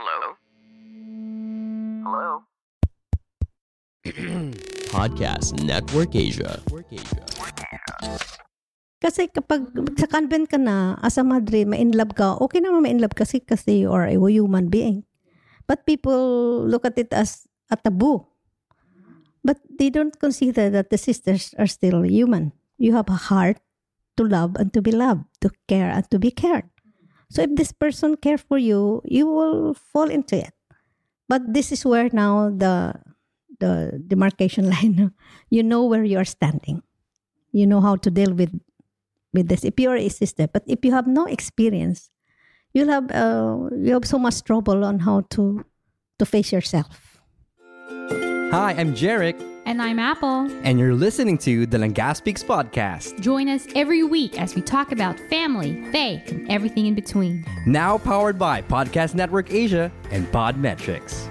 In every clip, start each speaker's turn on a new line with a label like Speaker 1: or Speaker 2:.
Speaker 1: Hello? Hello?
Speaker 2: Podcast Network Asia.
Speaker 3: Kasi kapag sa convent ka na, as a madre, ma-in love ka, okay naman ma-in love kasi kasi you are a human being. But people look at it as a taboo. But they don't consider that the sisters are still human. You have a heart to love and to be loved, to care and to be cared. So if this person care for you, you will fall into it. But this is where now the the demarcation line, you know where you are standing. You know how to deal with with this if you're a sister. But if you have no experience, you'll have uh, you have so much trouble on how to to face yourself.
Speaker 4: Hi, I'm Jarek,
Speaker 5: And I'm Apple.
Speaker 4: and you're listening to the Langga Speaks podcast.
Speaker 5: Join us every week as we talk about family, faith, and everything in between.
Speaker 4: Now powered by Podcast Network Asia and Podmetrics.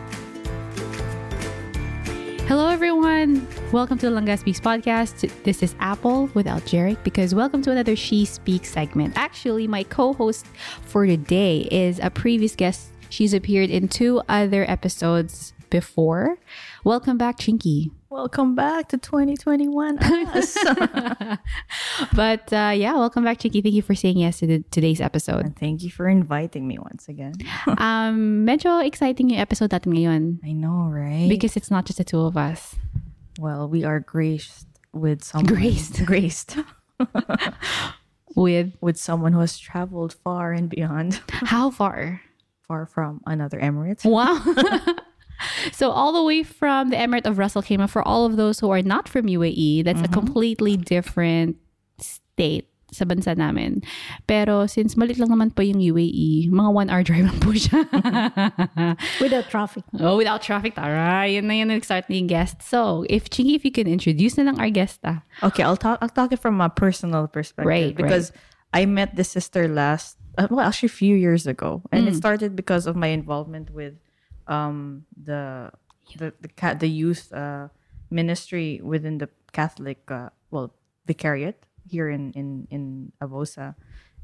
Speaker 5: Hello, everyone. Welcome to the Langga Speaks podcast. This is Apple without Jarek because welcome to another She Speaks segment. Actually, my co host for today is a previous guest. She's appeared in two other episodes before. Welcome back, Chinky.
Speaker 6: Welcome back to 2021 us.
Speaker 5: But uh, yeah, welcome back, Chinky. Thank you for saying yes to the, today's episode.
Speaker 6: and thank you for inviting me once again.
Speaker 5: um, medyo exciting yung episode natin ngayon.
Speaker 6: I know, right?
Speaker 5: Because it's not just the two of us.
Speaker 6: well, we are graced with someone
Speaker 5: Graced.
Speaker 6: graced
Speaker 5: With
Speaker 6: with someone who has traveled far and beyond,
Speaker 5: how far?
Speaker 6: far from another Emirates.
Speaker 5: Wow. so all the way from the Emirate of Ras Al Khaimah for all of those who are not from UAE, that's a completely different state sa bansa namin. Pero since malit lang naman po yung UAE, mga one hour drive lang po siya.
Speaker 3: Without traffic.
Speaker 5: oh, without traffic, tara. Yun na yun nag-start na yung guest. So, if Chingy, if you can introduce na lang our guest, ah.
Speaker 6: Okay, I'll talk. I'll talk it from a personal perspective,
Speaker 5: Right,
Speaker 6: Because I met this sister last, uh, well, actually a few years ago, and it started because of my involvement with um, the the the, the youth uh, ministry within the Catholic, uh, well, vicariate here in in in Avosa,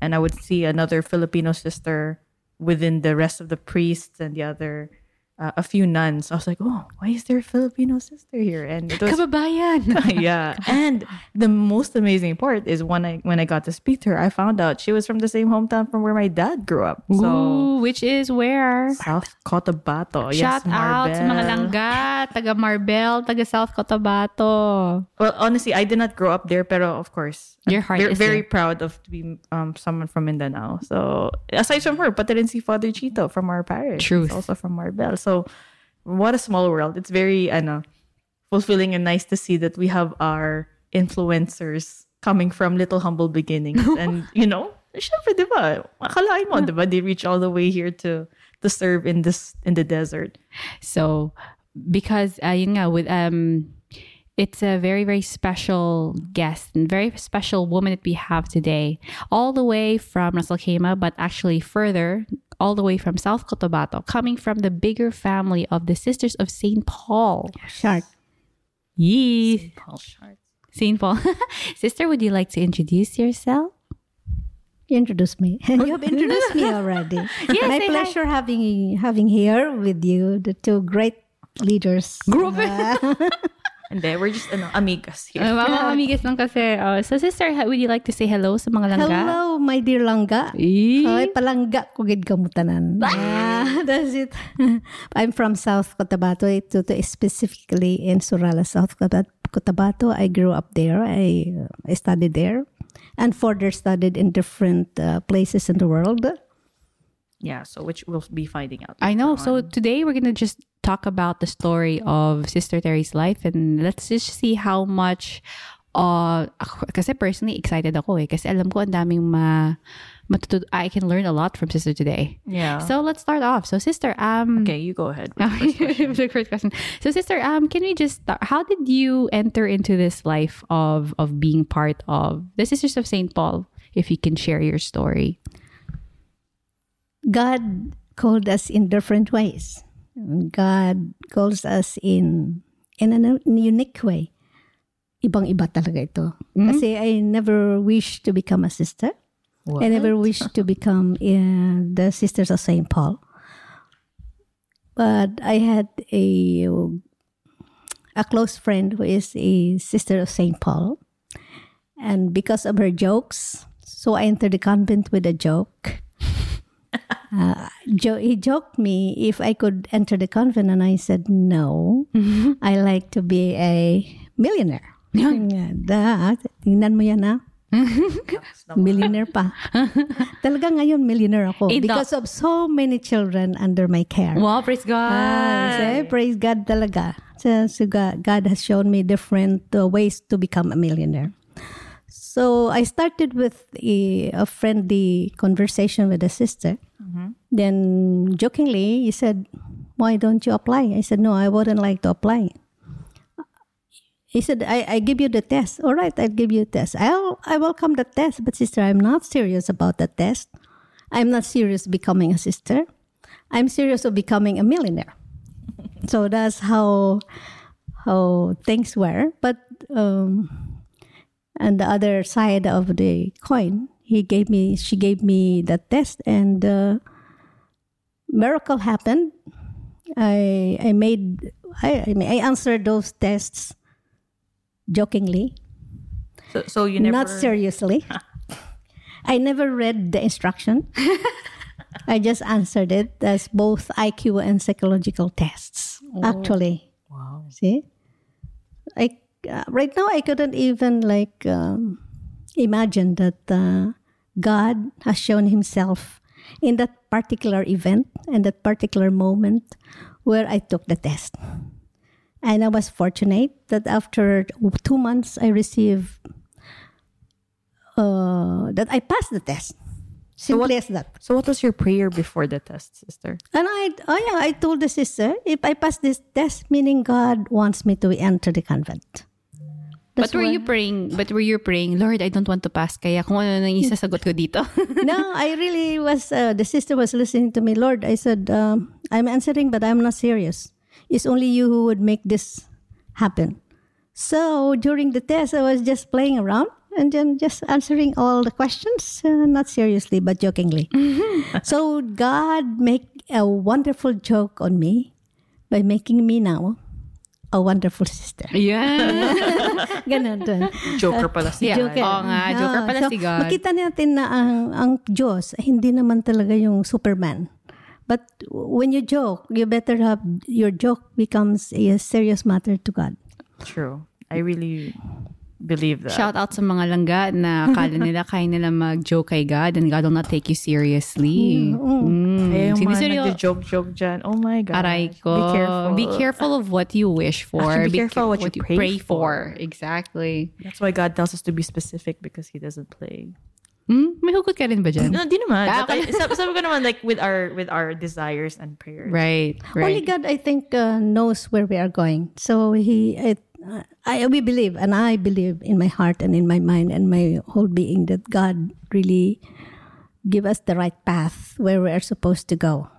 Speaker 6: and I would see another Filipino sister within the rest of the priests and the other. Uh, a few nuns. I was like, oh, why is there a Filipino sister here? And it was
Speaker 5: Kababayan!
Speaker 6: yeah. And the most amazing part is when I when I got to speak to her, I found out she was from the same hometown from where my dad grew up. So
Speaker 5: Ooh, which is where?
Speaker 6: South Cotabato.
Speaker 5: Shout
Speaker 6: yes,
Speaker 5: out sa mga langga, taga Marbel, taga South Cotabato.
Speaker 6: Well, honestly, I did not grow up there, pero of course,
Speaker 5: Your heart
Speaker 6: very,
Speaker 5: is
Speaker 6: very
Speaker 5: there.
Speaker 6: proud of to be um someone from Mindanao. So aside from her, but I didn't see Father Chito from our parish.
Speaker 5: Truth.
Speaker 6: He's also from Marbel. So what a small world. It's very ano, fulfilling and nice to see that we have our influencers coming from little humble beginnings. and you know, syempre, di ba? Akalain mo, di ba? They reach all the way here to to serve in this in the desert.
Speaker 5: So, because uh, yun nga, with um, it's a very very special guest and very special woman that we have today, all the way from Al Khaimah, but actually further, all the way from South Cotabato, coming from the bigger family of the Sisters of Saint Paul.
Speaker 3: Shark.
Speaker 5: Yee,
Speaker 6: Paul Sharp.
Speaker 5: Saint Paul. Sister, would you like to introduce yourself?
Speaker 3: You introduced me. you have introduced me already.
Speaker 5: Yes,
Speaker 3: My
Speaker 5: say hi.
Speaker 3: pleasure having having here with you the two great leaders. Uh,
Speaker 6: And then we're just ano, amigas here.
Speaker 5: Uh, mga amigas lang kasi. Uh, so, sister, ha- would you like to say hello sa mga langga?
Speaker 3: Hello, my dear langga. Ay, palangga ko gid kamutanan. Ah, that's it. I'm from South Cotabato, to, to specifically in Surala, South Cota- Cotabato. I grew up there. I, uh, I studied there and further studied in different uh, places in the world.
Speaker 6: Yeah, so which we'll be finding out.
Speaker 5: I know.
Speaker 6: later
Speaker 5: So today we're gonna just talk about the story of Sister Terry's life, and let's just see how much. Uh, ako- kasi personally excited ako eh. Kasi alam ko ang daming ma, matutud- I can learn a lot from Sister today.
Speaker 6: yeah.
Speaker 5: So let's start off. So Sister, um,
Speaker 6: okay, you go ahead. with the first question.
Speaker 5: the first question. So Sister, um, can we just start? How did you enter into this life of of being part of the Sisters of Saint Paul? If you can share your story.
Speaker 3: God called us in different ways. God calls us in in a unique way. Ibang-iba talaga ito. Kasi I never wish to become a sister. I never wish to become uh, the Sisters of St. Paul. But I had a a close friend who is a sister of Saint Paul, and because of her jokes, so I entered the convent with a joke. Uh, jo- he joked me if I could enter the convent, and I said no. I like to be a millionaire. Yeah, da, tingnan mo yan ha. millionaire pa. Talaga ngayon millionaire ako
Speaker 5: no.
Speaker 3: because of so many children under my care.
Speaker 5: Wow, praise God.
Speaker 3: Ah, say, praise God talaga. So, so God, God has shown me different uh, ways to become a millionaire. So I started with a, a friendly conversation with a sister. Then jokingly, he said, "Why don't you apply?" I said, "No, I wouldn't like to apply." He said, I, I give you the test. All right, I'll give you a test. I'll, I welcome the test, but sister, I'm not serious about the test. I'm not serious becoming a sister. I'm serious of becoming a millionaire. so that's how how things were. But um, and the other side of the coin, he gave me, she gave me the test, and uh, miracle happened. I I made I I, mean, I answered those tests jokingly,
Speaker 6: So, so you never.
Speaker 3: not seriously. I never read the instruction. I just answered it as both IQ and psychological tests. Actually,
Speaker 6: Wow.
Speaker 3: see, I uh, right now I couldn't even like um, imagine that uh, God has shown Himself in that particular event and that particular moment where I took the test. And I was fortunate that after two months, I received uh, that I passed the test. Simply as that.
Speaker 6: So what was your prayer before the test, sister?
Speaker 3: And I, oh yeah, I told the sister, if I pass this test, meaning God wants me to enter the convent.
Speaker 5: But were you praying, but were you praying, Lord, I don't want to pass, kaya kung ano nang isasagot ko dito.
Speaker 3: no, I really was. Uh, the sister was listening to me. Lord, I said, um, I'm answering, but I'm not serious. It's only you who would make this happen. So during the test, I was just playing around and then just answering all the questions, uh, not seriously but jokingly. so God make a wonderful joke on me by making me now a wonderful sister.
Speaker 5: yeah.
Speaker 3: Ganon dun.
Speaker 6: Joker pala si. God.
Speaker 3: Joker.
Speaker 5: Oo nga, joker
Speaker 3: Ah,
Speaker 5: pala
Speaker 3: so,
Speaker 5: si God.
Speaker 3: Makita natin na ang, ang Diyos, ay hindi naman talaga yung Superman. But when you joke, you better have, your joke becomes a serious matter to God.
Speaker 6: True. I really believe that.
Speaker 5: Shout out sa mga langga na akala nila kaya nila mag-joke kay God and God will not take you seriously. Mm.
Speaker 6: Eh, yung
Speaker 5: Siniseryo-
Speaker 6: nagjo-joke-joke dyan. Oh my God.
Speaker 5: Aray ko.
Speaker 6: Be careful.
Speaker 5: Be careful of what you wish for.
Speaker 6: Actually, be careful what you pray
Speaker 5: for. Exactly.
Speaker 6: That's why God tells us to be specific because He doesn't play.
Speaker 5: Hmm? May hugot ka rin ba dyan?
Speaker 6: No, di naman.
Speaker 5: Ah,
Speaker 6: But sabi, sabi ko naman like with our with our desires and prayers.
Speaker 5: Right. right.
Speaker 3: Only God, I think, uh, knows where we are going. So He, I, I, we believe, and I believe in my heart and in my mind and my whole being that God really give us the right path where we are supposed to go.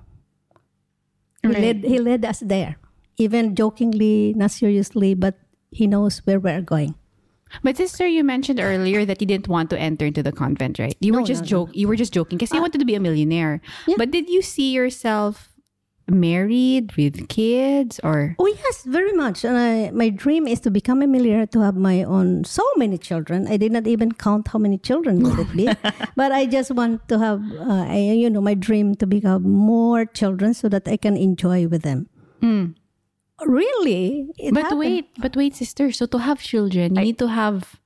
Speaker 3: He
Speaker 5: Right.
Speaker 3: led, he led us there, even jokingly, not seriously, but He knows where we are going.
Speaker 5: But sister, you mentioned earlier that you didn't want to enter into the convent, right? You were
Speaker 3: No,
Speaker 5: just
Speaker 3: no,
Speaker 5: joke. You were just joking because you uh, wanted to be a millionaire.
Speaker 3: Yeah.
Speaker 5: But did you see yourself married with kids or?
Speaker 3: Oh yes, very much. And I, my dream is to become a millionaire, to have my own so many children. I did not even count how many children would it be, but I just want to have, uh, I, you know, my dream to become more children so that I can enjoy with them. Really, it
Speaker 5: But
Speaker 3: happened.
Speaker 5: wait, but wait, sister. So to have children, you need to have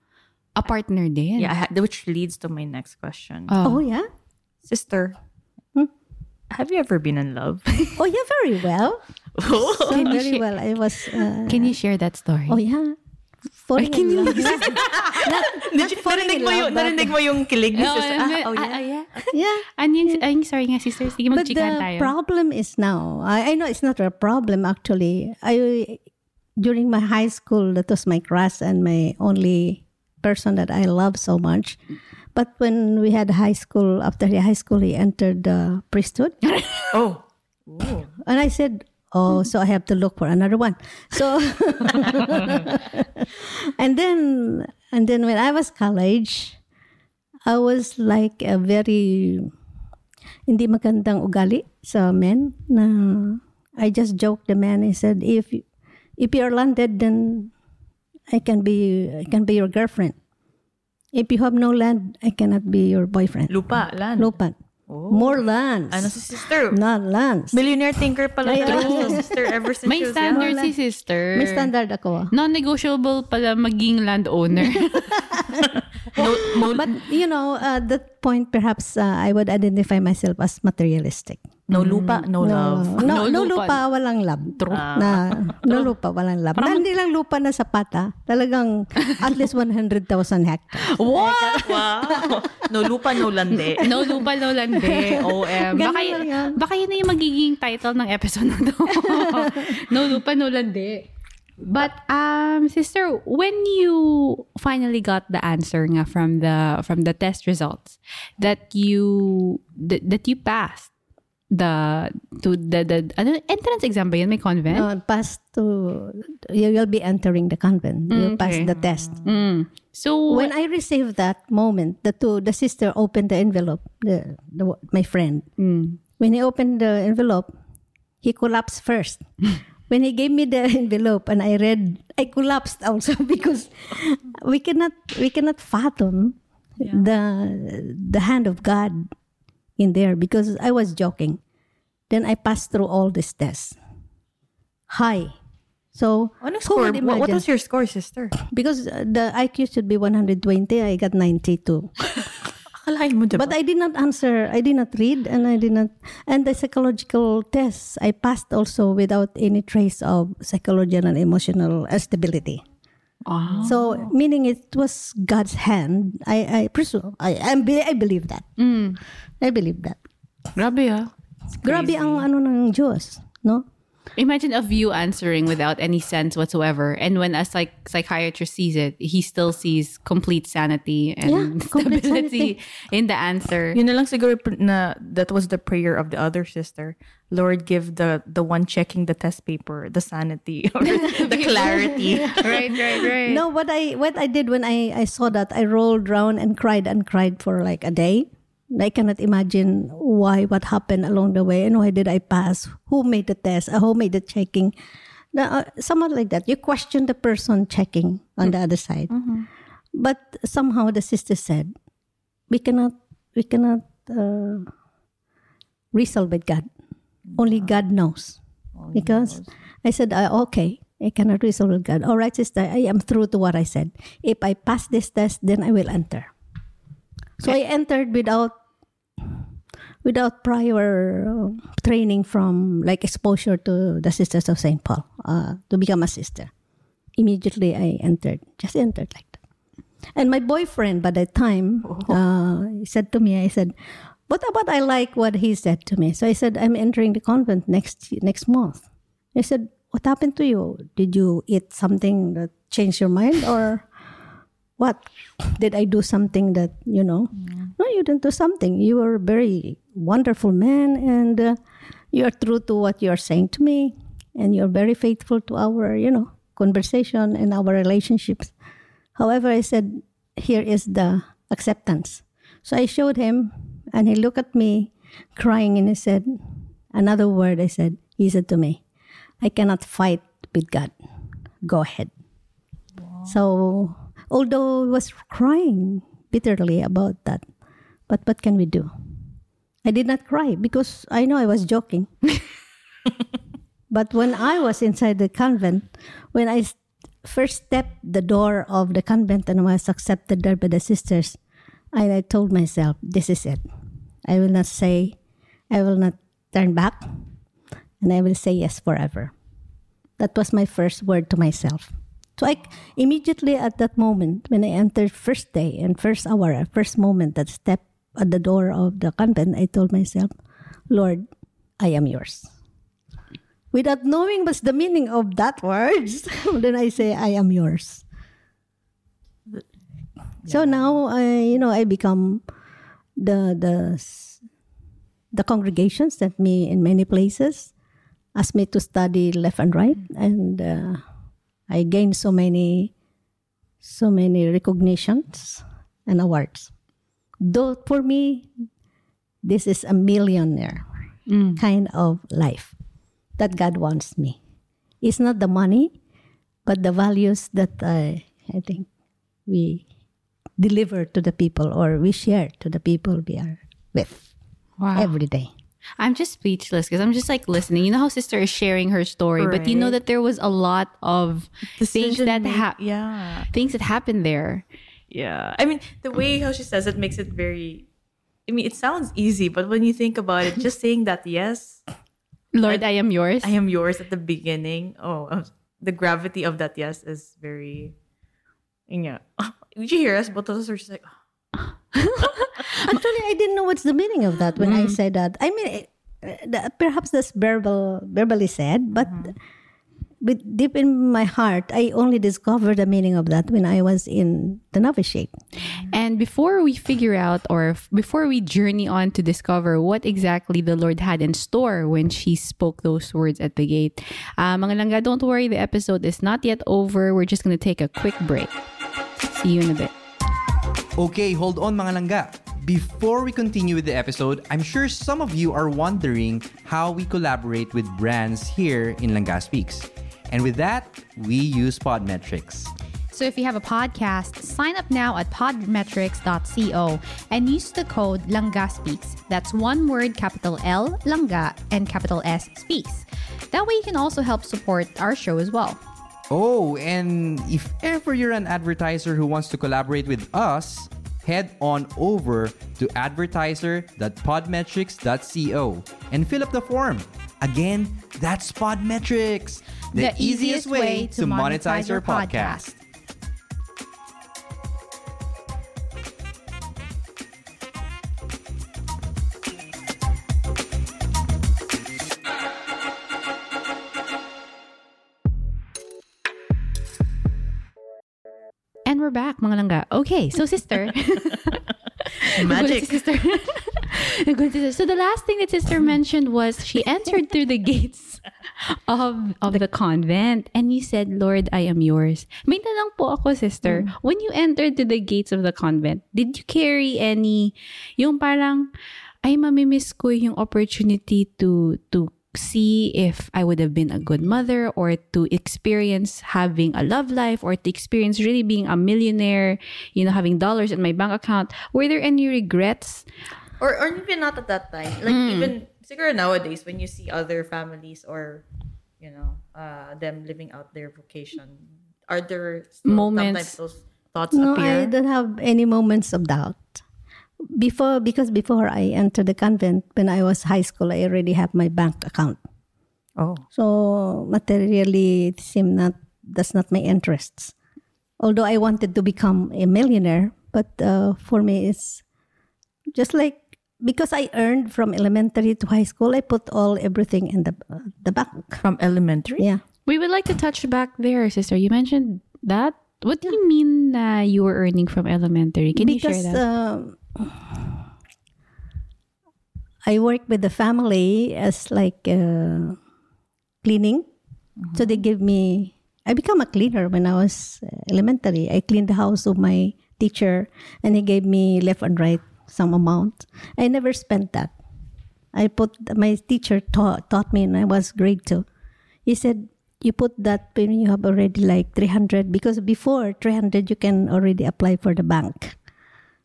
Speaker 5: a partner din.
Speaker 6: Yeah, I ha- which leads to my next question.
Speaker 3: Oh yeah,
Speaker 6: Sister? Have you ever been in love?
Speaker 3: oh yeah, very well. So
Speaker 5: Can
Speaker 3: very
Speaker 5: share-
Speaker 3: well. I was. Uh,
Speaker 5: Can you share that story?
Speaker 3: oh yeah, falling
Speaker 5: can
Speaker 3: in
Speaker 5: you-
Speaker 3: love. not, not falling
Speaker 6: narinig
Speaker 3: in
Speaker 6: mo
Speaker 3: love,
Speaker 6: yung,
Speaker 3: but-
Speaker 6: narinig mo yung kilig ni
Speaker 5: Oh,
Speaker 6: sister.
Speaker 5: and
Speaker 6: Ah, oh,
Speaker 5: ah,
Speaker 6: yeah.
Speaker 5: ah, yeah.
Speaker 3: yeah.
Speaker 5: Ano yung, ay, sorry nga, sister. Sige,
Speaker 3: But
Speaker 5: mag-chikahan
Speaker 3: the
Speaker 5: tayo.
Speaker 3: problem is now, I, I know it's not a problem actually. I during my high school, that was my crush and my only person that I love so much. But when we had high school, after the high school, he entered the priesthood,
Speaker 6: Oh. Ooh.
Speaker 3: and I said, "Oh, so I have to look for another one." So, and then, and then when I was college, I was like a very hindi magandang ugali sa men na I just joked the man. I said, if if you're landed, then I can be I can be your girlfriend. If you have no land, I cannot be your boyfriend.
Speaker 6: Lupa, land.
Speaker 3: Lupa. More lands.
Speaker 6: Ano si sister?
Speaker 3: Not lands.
Speaker 6: Millionaire thinker pala
Speaker 3: Ay,
Speaker 6: talaga si sister ever since
Speaker 5: May standard si sister.
Speaker 3: May standard ako. ah.
Speaker 5: Non-negotiable pala maging landowner.
Speaker 6: No, no,
Speaker 3: But you know, at that point, perhaps uh, I would identify myself as materialistic.
Speaker 6: No lupa, no, love.
Speaker 3: No,
Speaker 5: No
Speaker 3: no,
Speaker 5: lupa.
Speaker 3: lupa, walang love.
Speaker 5: True.
Speaker 3: Na, no lupa, walang love. Na, hindi lang lupa na sapat ah. Talagang at least 100,000 hectares.
Speaker 5: What?
Speaker 6: Wow. No lupa, no lande.
Speaker 5: No lupa, no lande. OM. Baka,
Speaker 3: Ganun lang yan.
Speaker 5: baka yun na yung magiging title ng episode na to. no lupa, no lande. But um sister, when you finally got the answer nga from the from the test results that you that, that you passed the to the the ano, entrance exam ba yun may convent?
Speaker 3: Uh, pass to, you will be entering the convent. You pass
Speaker 5: okay.
Speaker 3: the test.
Speaker 5: Mm. So
Speaker 3: When I received that moment, the two, the sister opened the envelope, the, the my friend.
Speaker 5: mm,
Speaker 3: When he opened the envelope, he collapsed first. when he gave me the envelope and I read, I collapsed also because we cannot we cannot fathom the the hand of God in there because I was joking. Then I passed through all these tests. High. So
Speaker 6: score? What, what was your score, sister?
Speaker 3: because uh, the IQ should be 120, I got 92.
Speaker 6: Akalain mo, diba?
Speaker 3: But I did not answer. I did not read, and I did not. And the psychological tests, I passed also without any trace of psychological and emotional stability.
Speaker 5: Ah.
Speaker 3: So, meaning it was God's hand. I I presume. I I, be- I believe that.
Speaker 5: Mm.
Speaker 3: I believe that.
Speaker 5: Grabe ah.
Speaker 3: Grabe ang ano ng Diyos, no?
Speaker 5: Imagine of you answering without any sense whatsoever. And when a psych- psychiatrist sees it, he still sees complete sanity and
Speaker 3: Yeah, complete
Speaker 5: stability in the answer.
Speaker 6: Yun na lang siguro na that was the prayer of the other sister. Lord, give the the one checking the test paper the sanity or the clarity.
Speaker 5: right, right, right.
Speaker 3: No, what I what I did when I I saw that, I rolled around and cried and cried for like a day. I cannot imagine why, what happened along the way, and why did I pass? Who made the test? Uh, who made the checking? Uh, somewhat like that. You question the person checking on the other side, but somehow the sister said, "We cannot, we cannot uh, wrestle with God. Only God knows." because I said, uh, "Okay, I cannot resolve with God. All right, sister, I am through to what I said. If I pass this test, then I will enter." So I entered without without prior uh, training from like exposure to the Sisters of Saint Paul uh, to become a sister. Immediately I entered, just entered like that. And my boyfriend by that time uh, he said to me, I said, "What about I like what he said to me?" So I said, "I'm entering the convent next next month." I said, "What happened to you? Did you eat something that changed your mind, or what? Did I do something that you know?" No, you didn't do something. You were a very wonderful man, and uh, you are true to what you are saying to me, and you're very faithful to our, you know, conversation and our relationships. However, I said, here is the acceptance. So I showed him, and he looked at me, crying, and he said, another word. I said, he said to me, I cannot fight with God. Go ahead. So, although I was crying bitterly about that, but what can we do? I did not cry because I know I was joking. but when I was inside the convent, when I first stepped the door of the convent and was accepted there by the sisters, I, I told myself, this is it. I will not say, I will not turn back, and I will say yes forever. That was my first word to myself. So I immediately at that moment when I entered first day and first hour, first moment that step at the door of the convent, I told myself, Lord, I am yours. Without knowing what's the meaning of that words, then I say, I am yours. So now I, you know, I become the the the congregations that me in many places ask me to study left and right, and uh, I gained so many so many recognitions and awards. Though for me, this is a millionaire mm. kind of life. that God wants me. It's not the money, but the values that I, I think we deliver to the people or we share to the people we are with
Speaker 5: Wow.
Speaker 3: every day.
Speaker 5: I'm just speechless because I'm just like listening. You know how sister is sharing her story, but you know that there was a lot of things that
Speaker 6: make-
Speaker 5: ha-
Speaker 6: yeah.
Speaker 5: things that happened there.
Speaker 6: Yeah. I mean, the way how she says it makes it very I mean, it sounds easy, but when you think about it, just saying that yes,
Speaker 5: Lord, I am yours.
Speaker 6: I am yours at the beginning. Oh, uh, the gravity of that yes is very yeah. Did you hear us? Both of us were just like
Speaker 3: Actually, I didn't know what's the meaning of that when I said that. I mean, eh, perhaps that's verbal, verbally said, but with deep in my heart, I only discovered the meaning of that when I was in the novitiate.
Speaker 5: And before we figure out or f- before we journey on to discover what exactly the Lord had in store when she spoke those words at the gate, uh, mga langga, don't worry, the episode is not yet over. We're just going to take a quick break. See you in a bit.
Speaker 4: Okay, hold on mga langga. Before we continue with the episode, I'm sure some of you are wondering how we collaborate with brands here in Langga Speaks. And with that, we use Podmetrics.
Speaker 1: So if you have a podcast, sign up now at podmetrics.co and use the code Langga Speaks. That's one word, capital L, Langga, and capital S, Speaks. That way you can also help support our show as well.
Speaker 4: Oh, and if ever you're an advertiser who wants to collaborate with us, head on over to advertiser.podmetrics.co and fill up the form. Again, that's Podmetrics, the, easiest way to monetize your podcast.
Speaker 5: And we're back, mga langga. Okay, so sister.
Speaker 6: magic.
Speaker 5: sister. So the last thing that sister mentioned was she entered through the gates of of the convent and you said, Lord, I am yours. May tanong po ako, sister. When you entered to the gates of the convent, did you carry any, yung parang, ay mamimiss ko yung opportunity to, to see if I would have been a good mother or to experience having a love life or to experience really being a millionaire, you know, having dollars in my bank account. Were there any regrets?
Speaker 6: or or even not at that time. Like even siguro nowadays when you see other families or you know, uh them living out their vocation, are there still
Speaker 5: Moments.
Speaker 6: those thoughts
Speaker 3: No,
Speaker 6: appear?
Speaker 3: I don't have any moments of doubt. Before, because before I entered the convent, when I was high school, I already have my bank account.
Speaker 6: oh.
Speaker 3: So materially, it seemed not that's not my interests. Although I wanted to become a millionaire, but uh, for me, it's just like because I earned from elementary to high school, I put all everything in the uh, the bank.
Speaker 6: From elementary?
Speaker 3: Yeah,
Speaker 5: We would like to touch back there, sister. You mentioned that. What do you mean uh, you were earning from elementary? Can you share that?
Speaker 3: um, I work with the family as like uh, cleaning. So they give me. I become a cleaner when I was uh, elementary. I cleaned the house of my teacher, and he gave me left and right some amount. I never spent that. I put my teacher taught taught me, and I was grade two. He said, "You put that when you have already like three hundred because before three hundred you can already apply for the bank."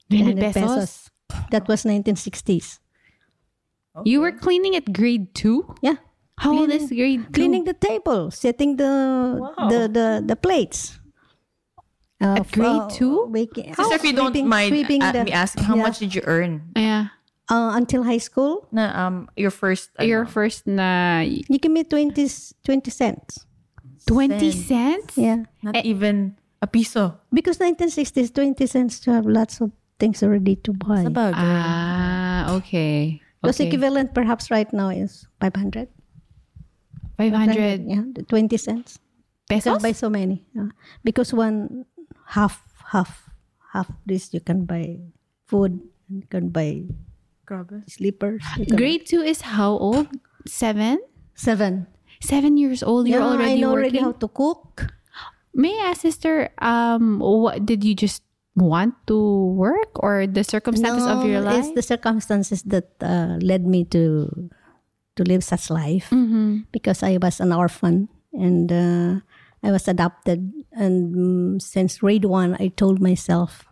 Speaker 5: 300
Speaker 3: 300
Speaker 5: pesos?
Speaker 3: That was 1960s.
Speaker 5: You were cleaning at grade two?
Speaker 3: Yeah.
Speaker 5: How old is grade two?
Speaker 3: Cleaning the table, setting the the, the the plates. Uh,
Speaker 5: At grade
Speaker 3: f-
Speaker 5: two?
Speaker 3: waking-
Speaker 6: Sister, if you don't
Speaker 3: sweeping-
Speaker 6: mind
Speaker 3: sweeping
Speaker 6: uh,
Speaker 3: the-
Speaker 6: me asking, how
Speaker 3: yeah.
Speaker 6: much did you earn?
Speaker 5: Yeah.
Speaker 3: Uh, until high school,
Speaker 6: Na, um, your first,
Speaker 5: Your
Speaker 6: ano,
Speaker 5: first na
Speaker 3: you give me 20, 20 cents.
Speaker 5: 20
Speaker 6: Cents.
Speaker 5: cents?
Speaker 3: Yeah.
Speaker 6: not even a piso.
Speaker 3: Because 1960s, 20 cents to have lots of things already to buy.
Speaker 6: Sa bagay.
Speaker 5: Ah, okay.
Speaker 3: Because
Speaker 5: okay.
Speaker 3: equivalent perhaps right now is 500.
Speaker 5: 500
Speaker 3: Yeah, 20 cents. You
Speaker 5: pesos?
Speaker 3: can buy so many. yeah. because one half, half, half this you can buy food, and you can buy
Speaker 6: Grabe.
Speaker 3: slippers. can-
Speaker 5: Grade two is how old? Seven?
Speaker 3: Seven.
Speaker 5: Seven years old. You're
Speaker 3: yeah,
Speaker 5: already
Speaker 3: I know
Speaker 5: working.
Speaker 3: already how to cook.
Speaker 5: May I ask, sister, um, what did you just want to work or the circumstances of your
Speaker 3: No,
Speaker 5: life?
Speaker 3: It's the circumstances that uh, led me to to live such life
Speaker 5: Mm-hmm.
Speaker 3: because I was an orphan and uh, I was adopted. And mm, since grade one, I told myself,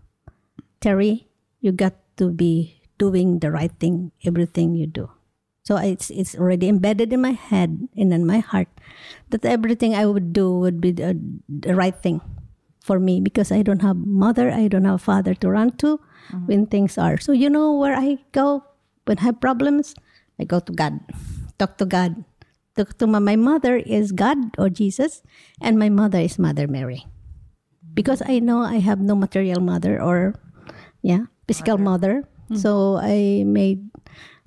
Speaker 3: Terry, you got to be doing the right thing, everything you do. So it's it's already embedded in my head and in my heart that everything I would do would be the, the right thing for me because I don't have mother, I don't have father to run to mm-hmm. when things are. So you know where I go when I have problems, I go to God, talk to God. Talk to my, my mother is God or Jesus, and my mother is Mother Mary, because I know I have no material mother or yeah physical mother. Mm-hmm. So I made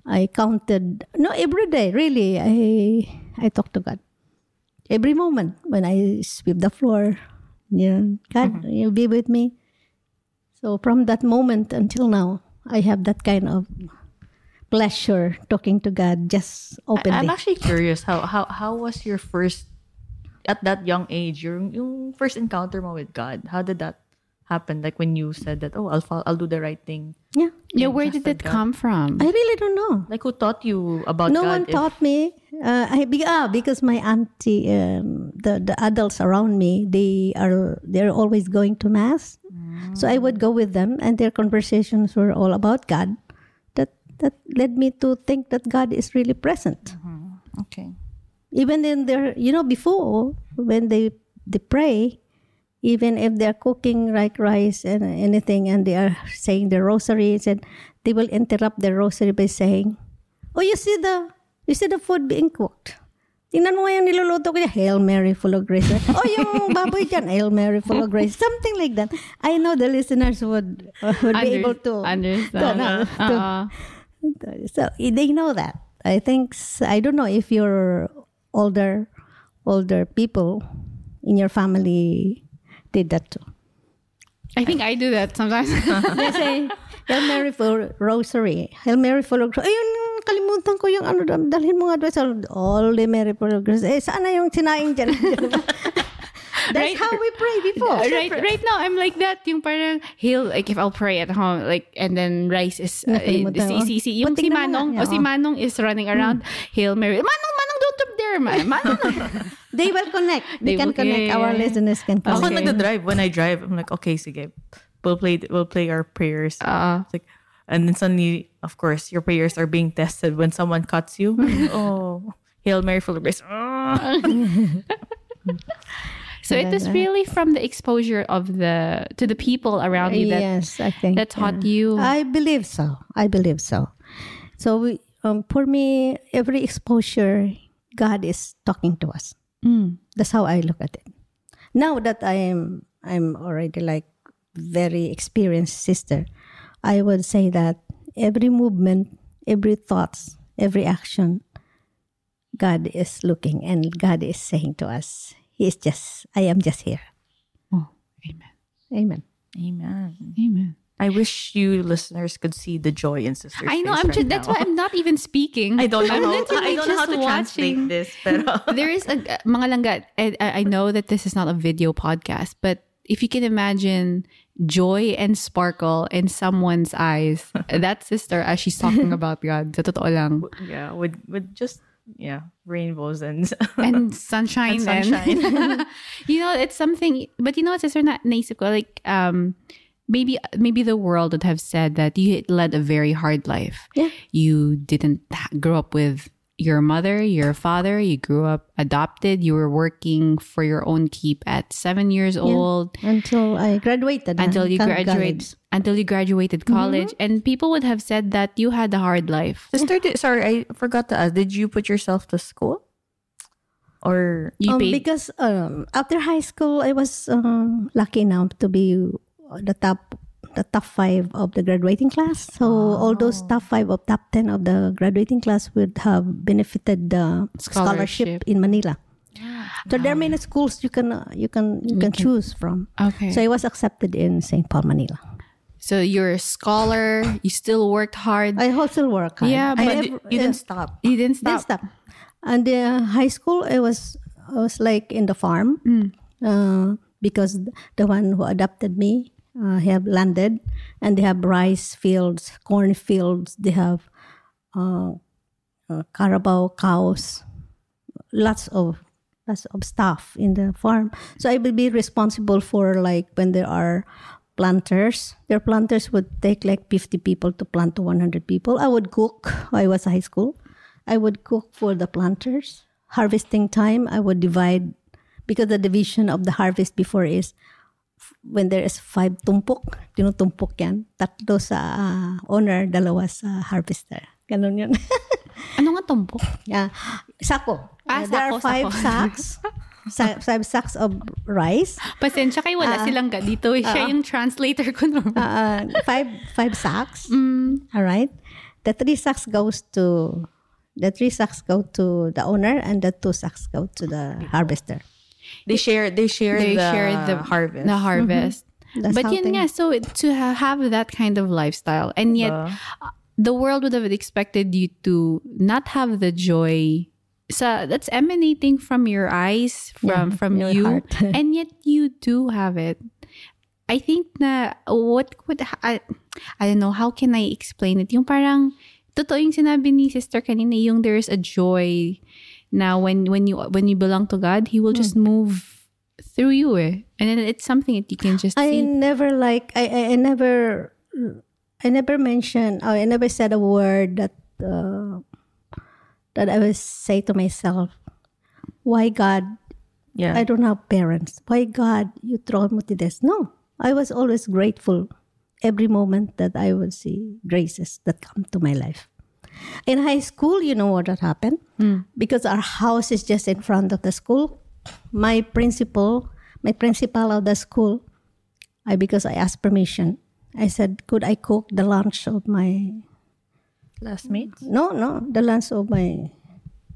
Speaker 3: I counted no every day really I I talk to God every moment when I sweep the floor. Yeah, God, mm-hmm. you'll be with me. So from that moment until now, I have that kind of pleasure talking to God just
Speaker 6: I-
Speaker 3: openly.
Speaker 6: I'm actually curious how how how was your first at that young age your yung first encounter mo with God? How did that happen? Like when you said that, oh, I'll fo- I'll do the right thing.
Speaker 3: yeah,
Speaker 5: Yeah, where did
Speaker 6: trusted
Speaker 5: it
Speaker 6: God.
Speaker 5: come from?
Speaker 3: I really don't know.
Speaker 6: Like who taught you about
Speaker 3: no
Speaker 6: God?
Speaker 3: one
Speaker 6: if-
Speaker 3: taught me. Uh, I be, ah, because my auntie, um, the the adults around me, they are they're always going to mass, so I would go with them, and their conversations were all about God. That that led me to think that God is really present.
Speaker 6: Okay.
Speaker 3: even in their you know before when they they pray even if they're cooking like rice and anything and they are saying the rosaries and they will interrupt the rosary by saying oh you see the you see the food being cooked Tingnan mo yung niluluto ko niya, Hail Mary, full of grace. oh, yung baboy dyan, Hail Mary, full of grace. Something like that. I know the listeners would, uh, would be able to,
Speaker 5: understand.
Speaker 3: to- to-
Speaker 5: Uh-uh.
Speaker 3: so they know that. I think I don't know if your older older people in your family did that too.
Speaker 5: I think I do that sometimes.
Speaker 3: They say Hail Mary for rosary. Hail Mary for grace. Ayun, kalimutan ko yung ano, dalhin mo nga doon sa all the Mary for grace. Eh, saan na yung sinaing dyan? That's
Speaker 5: Right.
Speaker 3: how we pray before.
Speaker 5: right right now I'm like that yung parang hail like if I'll pray at home like and then rice is uh,
Speaker 3: Nakalimutan mo.
Speaker 5: si, si, si, yung
Speaker 3: Patig
Speaker 5: si
Speaker 3: na mo nga.
Speaker 5: Manong o si Manong is running around Hail Mary Manong Manong don't up there man Manong
Speaker 3: They will connect. They,
Speaker 5: They
Speaker 3: can
Speaker 5: will-
Speaker 3: connect.
Speaker 5: yeah,
Speaker 3: Our
Speaker 5: yeah.
Speaker 3: listeners can
Speaker 6: Ako
Speaker 3: connect.
Speaker 6: nagda-drive. When I drive, I'm like, okay, sige. We'll play, we'll play our prayers.
Speaker 5: uh,
Speaker 6: It's like, and then suddenly, of course, your prayers are being tested when someone cuts you. oh, Hail Mary, full of grace.
Speaker 5: So it was really from the exposure of the to the people around you that
Speaker 3: yes, I think
Speaker 5: that taught
Speaker 3: yeah.
Speaker 5: you
Speaker 3: I believe so. I believe so. So we, um, for me, every exposure, God is talking to us.
Speaker 5: Mm.
Speaker 3: That's how I look at it. Now that I am, I'm already like very experienced sister. I would say that every movement, every thoughts, every action, God is looking and God is saying to us, He is just, I am just here.
Speaker 5: oh amen
Speaker 3: Amen.
Speaker 6: Amen.
Speaker 5: amen
Speaker 6: I wish you listeners could see the joy in Sister's
Speaker 5: I know
Speaker 6: face
Speaker 5: I'm
Speaker 6: right
Speaker 5: just that's why I'm not even speaking
Speaker 6: I don't know
Speaker 5: I'm
Speaker 6: how,
Speaker 5: literally
Speaker 6: I don't know how
Speaker 5: just
Speaker 6: to translate
Speaker 5: watching.
Speaker 6: this, But uh,
Speaker 5: there is a uh, mga langga I, I I know that this is not a video podcast but if you can imagine joy and sparkle in someone's eyes that sister as she's talking about God sa totoo lang
Speaker 6: yeah, with with just yeah, rainbows and
Speaker 5: and sunshine
Speaker 6: And sunshine.
Speaker 5: you know it's something but you know what sister na naisip ko like um maybe maybe the world would have said that you led a very hard life
Speaker 3: Yeah.
Speaker 5: you didn't grow up with your mother your father you grew up adopted you were working for your own keep at seven years old
Speaker 3: Until I graduated.
Speaker 5: until
Speaker 3: uh,
Speaker 5: you
Speaker 3: college.
Speaker 5: graduate until you graduated college and people would have said that you had a hard life
Speaker 6: Sister, did, sorry, I forgot to ask. Did you put yourself to school? Or
Speaker 5: you
Speaker 3: um,
Speaker 5: paid
Speaker 3: because um, after high school, I was um, lucky enough to be the top the top five of the graduating class. So all those top five of top ten of the graduating class would have benefited the scholarship,
Speaker 5: Scholarship.
Speaker 3: in Manila. So there are many schools you can uh, you can you can choose from.
Speaker 5: okay
Speaker 3: So I was accepted in St. Paul, Manila.
Speaker 5: So you're a scholar. You still worked hard.
Speaker 3: I also work hard.
Speaker 5: Yeah, but
Speaker 6: you didn't stop.
Speaker 5: you didn't stop.
Speaker 3: Didn't
Speaker 5: stop.
Speaker 3: And the high school, I was I was like in the farm uh, because the one who adopted me uh, have landed, and they have rice fields, corn fields. They have uh, uh, carabao, cows, lots of lots of stuff in the farm. So I will be responsible for like when there are planters. Their planters would take like 50 people to plant to 100 people. I would cook. I was high school. I would cook for the planters. Harvesting time, I would divide because the division of the harvest before is when there is five tumpok, tinutumpok yan. Tatlo sa ah, owner, dalawa sa harvester. Ganun yun.
Speaker 5: Ano nga tumpok?
Speaker 3: Yeah. Sako.
Speaker 5: Ah,
Speaker 3: Uh, there
Speaker 5: sako,
Speaker 3: are five
Speaker 5: sako.
Speaker 3: sacks. sa- five sacks of rice.
Speaker 5: Pasensya kayo, wala silang ga dito. Siya yung translator ko normal.
Speaker 3: Uh, five five sacks.
Speaker 5: Mm.
Speaker 3: All right. The three sacks goes to the three sacks go to the owner and the two sacks go to the harvester.
Speaker 6: They share. They share.
Speaker 5: they
Speaker 6: the
Speaker 5: share the
Speaker 6: harvest.
Speaker 5: The harvest.
Speaker 3: That's
Speaker 5: But
Speaker 3: how
Speaker 5: yun
Speaker 3: they-
Speaker 5: nga, so to have that kind of lifestyle and yet
Speaker 6: Diba?
Speaker 5: uh, the world would have expected you to not have the joy So that's emanating from your eyes from
Speaker 3: Yeah,
Speaker 5: from
Speaker 3: your
Speaker 5: you and yet you do have it I think na what would I, I don't know how can I explain it yung parang totoo yung sinabi ni sister kanina yung there is a joy now when when you when you belong to God he will just
Speaker 3: Hmm.
Speaker 5: move through you eh. and then it's something that you can just
Speaker 3: I
Speaker 5: see
Speaker 3: never like I, I I never I never mentioned or I never said a word that uh, that I would say to myself, why God
Speaker 6: Yeah.
Speaker 3: I don't have parents. Why God you throw me to this? No. I was always grateful every moment that I would see graces that come to my life. In high school, you know what had happened? Hmm. Because our house is just in front of the school. My principal, my principal of the school, I because I asked permission. I said, could I cook the lunch of my
Speaker 6: Classmates.
Speaker 3: no, no, the lunch of my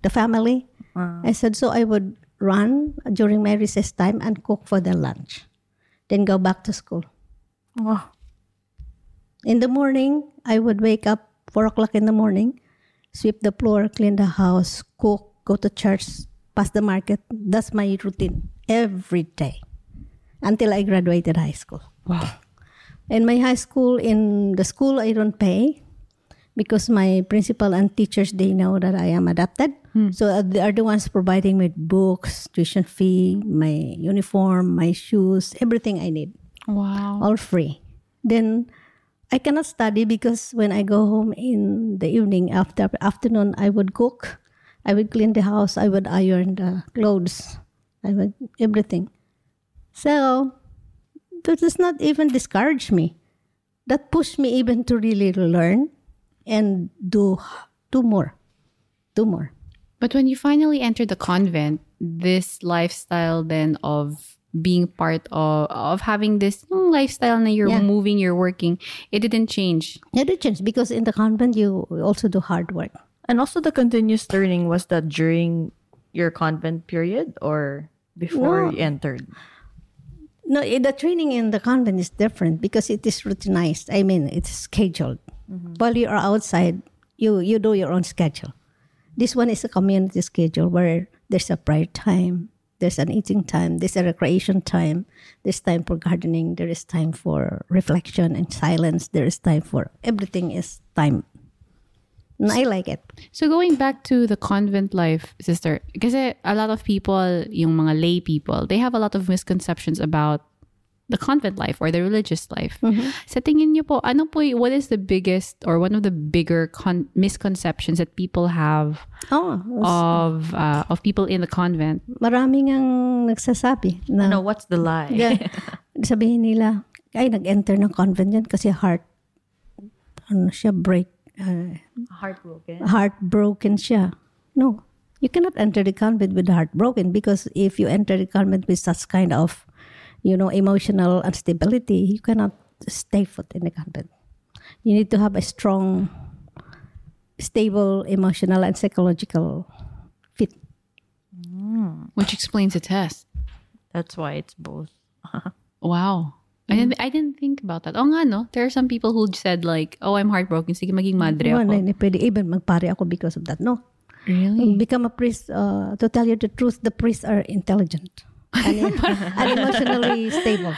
Speaker 3: the family. Ah. I said so I would run during my recess time and cook for the lunch. Then go back to school.
Speaker 6: Wow.
Speaker 3: In the morning, I would wake up four o'clock in the morning, sweep the floor, clean the house, cook, go to church, pass the market. That's my routine every day until I graduated high school.
Speaker 5: wow
Speaker 3: In my high school, in the school, I don't pay because my principal and teachers they know that I am adopted. So uh, they are the ones providing me with books, tuition fee, my uniform, my shoes, everything I need,
Speaker 5: wow
Speaker 3: all free. Then I cannot study because when I go home in the evening after afternoon, I would cook, I would clean the house, I would iron the clothes, I would everything. So that does not even discourage me. That pushed me even to really learn and do do more, do more.
Speaker 5: But when you finally entered the convent, this lifestyle then of being part of of having this lifestyle na you're
Speaker 3: Yeah.
Speaker 5: moving, you're working, it didn't change.
Speaker 3: It didn't change because in the convent you also do hard work.
Speaker 6: And also the continuous learning was that during your convent period or before
Speaker 3: No.
Speaker 6: you entered?
Speaker 3: No, the training in the convent is different because it is routinized. I mean, it's scheduled. Mm-hmm. While you are outside, you you do your own schedule. This one is a community schedule where there's a prayer time, there's an eating time, there's a recreation time, there's time for gardening, there is time for reflection and silence, there is time for everything is time. And I like it.
Speaker 5: So going back to the convent life, sister, because a lot of people, yung mga lay people, they have a lot of misconceptions about the convent life or the religious life. Sa tingin niyo po, ano po, what is the biggest or one of the bigger con- misconceptions that people have
Speaker 3: Oh,
Speaker 5: of uh, of people in the convent?
Speaker 3: maraming ang nagsasabi na
Speaker 6: No, what's the lie?
Speaker 3: Yeah. Sabihin nila, ay, nag-enter ng convent yan kasi heart, ano siya, break, uh,
Speaker 6: Heartbroken.
Speaker 3: heartbroken siya. No. You cannot enter the convent with heartbroken because if you enter the convent with such kind of, you know, emotional instability, you cannot stay put in the convent. You need to have a strong, stable emotional and psychological fit.
Speaker 5: Which explains the test.
Speaker 6: That's why it's both.
Speaker 5: Wow. I didn't, I didn't think about that. Oh nga, no? There are some people who said like, oh, I'm heartbroken. Sige, maging madre
Speaker 3: No,
Speaker 5: ako.
Speaker 3: hindi pwede. Even magpare ako because of that. No.
Speaker 5: Really?
Speaker 3: become a priest, uh, to tell you the truth, the priests are intelligent and, and emotionally stable.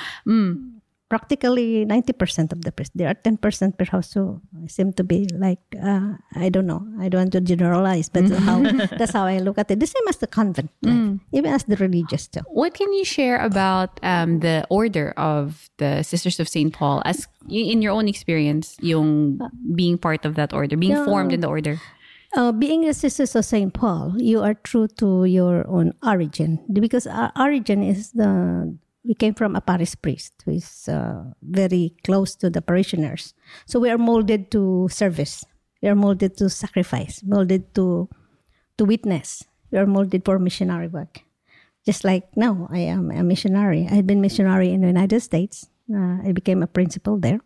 Speaker 3: practically 90% of the priests. There are 10% per house, so seem to be like, uh, I don't know. I don't want to generalize, but how, that's how I look at it. The same as the convent, life, even as the religious too.
Speaker 5: What can you share about um, the order of the Sisters of St. Paul as in your own experience, yung being part of that order, being
Speaker 3: Yeah.
Speaker 5: formed in the order?
Speaker 3: Uh, being a sisters of Saint Paul, you are true to your own origin because our origin is the we came from a parish priest who is uh, very close to the parishioners. So we are molded to service. We are molded to sacrifice. Molded to to witness. We are molded for missionary work. Just like now, I am a missionary. I had been missionary in the United States. Uh, I became a principal there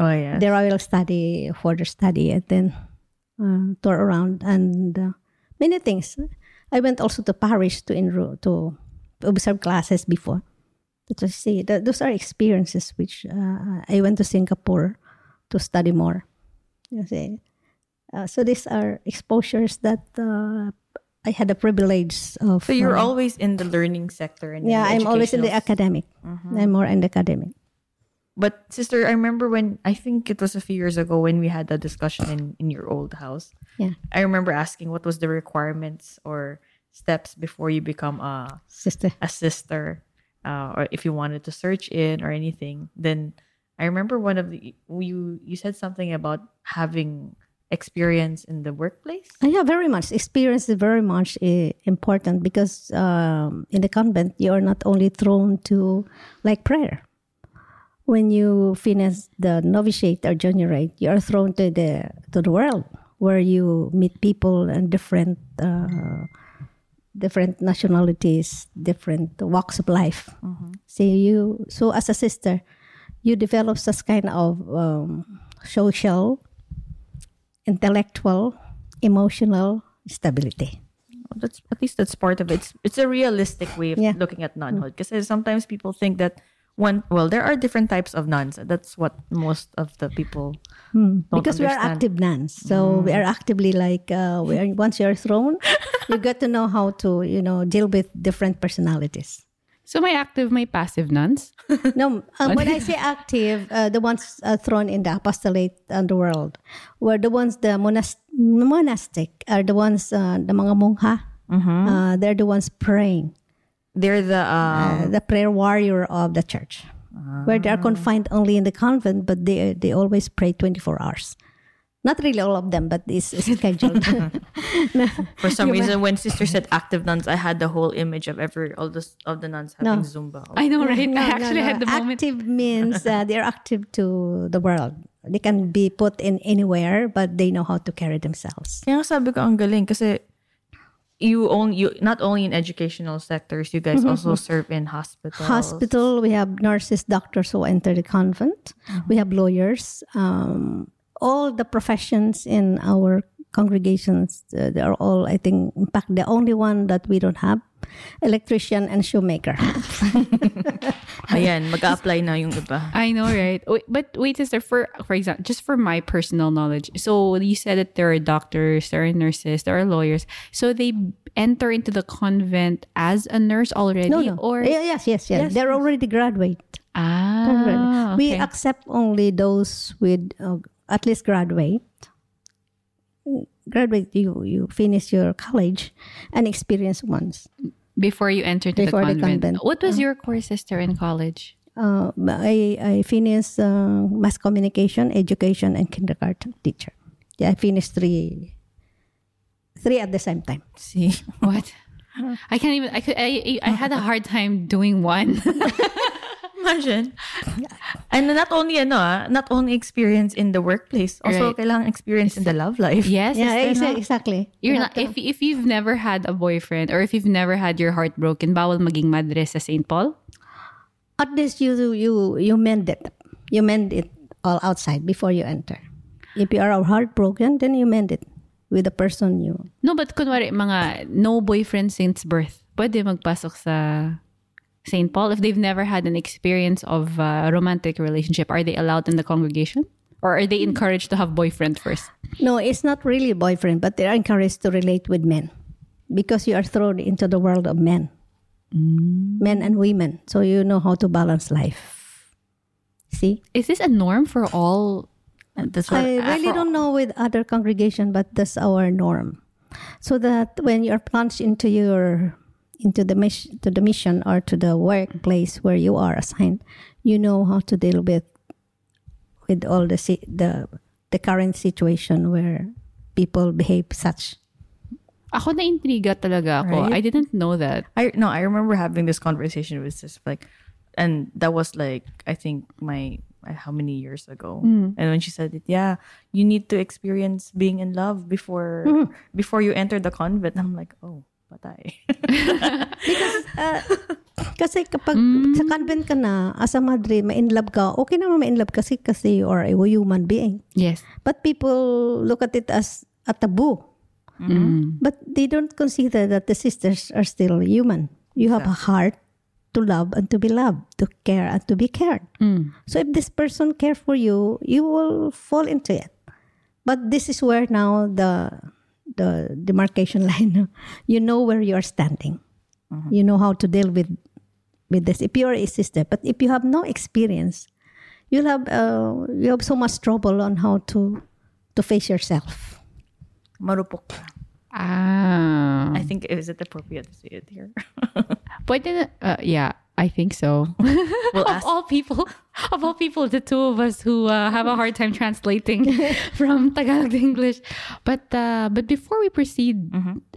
Speaker 6: Oh yeah.
Speaker 3: there I will study further study and then uh, tour around and uh, many things. I went also to Paris to enroll to, observe classes before. To see that those are experiences which uh, I went to Singapore to study more. You see, uh, so these are exposures that uh, I had the privilege of.
Speaker 6: So you're
Speaker 3: uh,
Speaker 6: always in the learning sector and
Speaker 3: yeah. I'm always in the academic. I'm more in the academic.
Speaker 6: But sister, I remember when I think it was a few years ago when we had that discussion in in your old house.
Speaker 3: Yeah,
Speaker 6: I remember asking what was the requirements or steps before you become a
Speaker 3: sister.
Speaker 6: a sister, uh, or if you wanted to search in or anything. Then I remember one of the you you said something about having experience in the workplace.
Speaker 3: Uh, Yeah, very much. Experience is very much uh, important because um, in the convent, you are not only thrown to like prayer. When you finish the novitiate or juniorate, you are thrown to the to the world where you meet people and different uh, different nationalities, different walks of life. So you so as a sister, you develop such kind of um, social intellectual, emotional stability.
Speaker 6: That's at least that's part of it. It's, it's a realistic way of
Speaker 3: Yeah.
Speaker 6: looking at nunhood because sometimes people think that one well there are different types of nuns. That's what most of the people don't
Speaker 3: because we are active nuns, so we are actively like uh, we are, once you are thrown, you get to know how to you know deal with different personalities.
Speaker 5: So may active, may passive nuns.
Speaker 3: No, uh, when I say active, uh, the ones uh, thrown in the apostolate underworld were the ones the monas- monastic are the ones uh, the mga mongha. Uh, they're the ones praying.
Speaker 6: They're the
Speaker 3: uh,
Speaker 6: um,
Speaker 3: the prayer warrior of the church, where they are confined only in the convent, but they they always pray twenty four hours. Not really all of them, but it's, it's scheduled.
Speaker 6: for some reason when sister said active nuns, I had the whole image of every all the of the nuns having
Speaker 3: No.
Speaker 6: Zumba.
Speaker 5: I know, right?
Speaker 3: No,
Speaker 5: I actually
Speaker 3: no.
Speaker 5: had the moment.
Speaker 3: Active means uh, they're active to the world. They can be put in anywhere, but they know how to carry themselves.
Speaker 6: Kaya nga sabi ko ang galing kasi you own you not only in educational sectors, you guys also serve in hospitals.
Speaker 3: Hospital, we have nurses, doctors who enter the convent. We have lawyers. Um, all the professions in our congregations, uh, they are all, I think, in fact, the only one that we don't have, electrician and shoemaker.
Speaker 6: Ayan, mag-apply na yung iba.
Speaker 5: I know, right? Wait, but wait, sister, for for example, just for my personal knowledge. So you said that there are doctors, there are nurses, there are lawyers. So they enter into the convent as a nurse already,
Speaker 3: no, no.
Speaker 5: or
Speaker 3: Yeah, yes, yes, yes. They're already graduate.
Speaker 5: ah,
Speaker 3: We accept only those with uh, at least graduate. Graduate, you you finish your college and experience once.
Speaker 5: before you enter to
Speaker 3: Before
Speaker 5: the
Speaker 3: the
Speaker 5: convent.
Speaker 3: convent.
Speaker 5: What was your course, sister, in college?
Speaker 3: Uh, I I finished uh, mass communication, education, and kindergarten teacher. Yeah, I finished three three at the same time.
Speaker 6: See?
Speaker 5: What? I can't even. I could. I. I had a hard time doing one.
Speaker 6: Imagine. And not only ano, ah, not only experience in the workplace, also
Speaker 5: Right.
Speaker 6: kailangan experience in the love life.
Speaker 5: yes.
Speaker 3: Yeah,
Speaker 5: sister,
Speaker 3: exa-
Speaker 5: no?
Speaker 3: exactly.
Speaker 5: You're
Speaker 3: You
Speaker 5: not, if if you've never had a boyfriend or if you've never had your heart broken, bawal maging madre sa St. Paul.
Speaker 3: at least you you you mend it. You mend it all outside before you enter. If you are heartbroken, then you mend it with the person you.
Speaker 5: No, but kunwari, mga no boyfriend since birth, pwede magpasok sa St. Paul if they've never had an experience of a romantic relationship. Are they allowed in the congregation? Or are they encouraged to have boyfriend first?
Speaker 3: No, it's not really boyfriend, but they are encouraged to relate with men because you are thrown into the world of men, mm. men and women. So you know how to balance life. See?
Speaker 5: Is this a norm for all?
Speaker 6: Uh, that's
Speaker 3: I uh, really don't know with other congregation, but that's our norm. So that when you're plunged into your into the mission to the mission or to the workplace where you are assigned, you know how to deal with with all the si- the the current situation where people behave such.
Speaker 5: Ako na intriga talaga ako.
Speaker 6: Right?
Speaker 5: I didn't know that.
Speaker 6: I no, I remember having this conversation with sis like, and that was like I think my uh, how many years ago. And when she said it, yeah, you need to experience being in love before before you enter the convent. I'm like, oh, patay.
Speaker 3: Uh, kasi kapag hmm. sa convent ka na, as a madre, ma-in love ka, okay naman ma-in love kasi kasi you are a human being.
Speaker 5: Yes.
Speaker 3: But people look at it as a taboo. Mm-hmm. Mm-hmm. But they don't consider that the sisters are still human. You have a heart to love and to be loved, to care and to be cared. Mm. So if this person care for you, you will fall into it. But this is where now the the demarcation line. You know where you are standing. You know how to deal with with this. If you are a sister, but if you have no experience, you'll have uh, you have so much trouble on how to to face yourself.
Speaker 6: Marupok ka.
Speaker 5: Ah.
Speaker 6: I think is it appropriate to say it here?
Speaker 5: Pwede na, uh, yeah, I think so.
Speaker 6: We'll
Speaker 5: of
Speaker 6: ask.
Speaker 5: all people, of all people, the two of us who uh, have a hard time translating from Tagalog to English. But uh, but before we proceed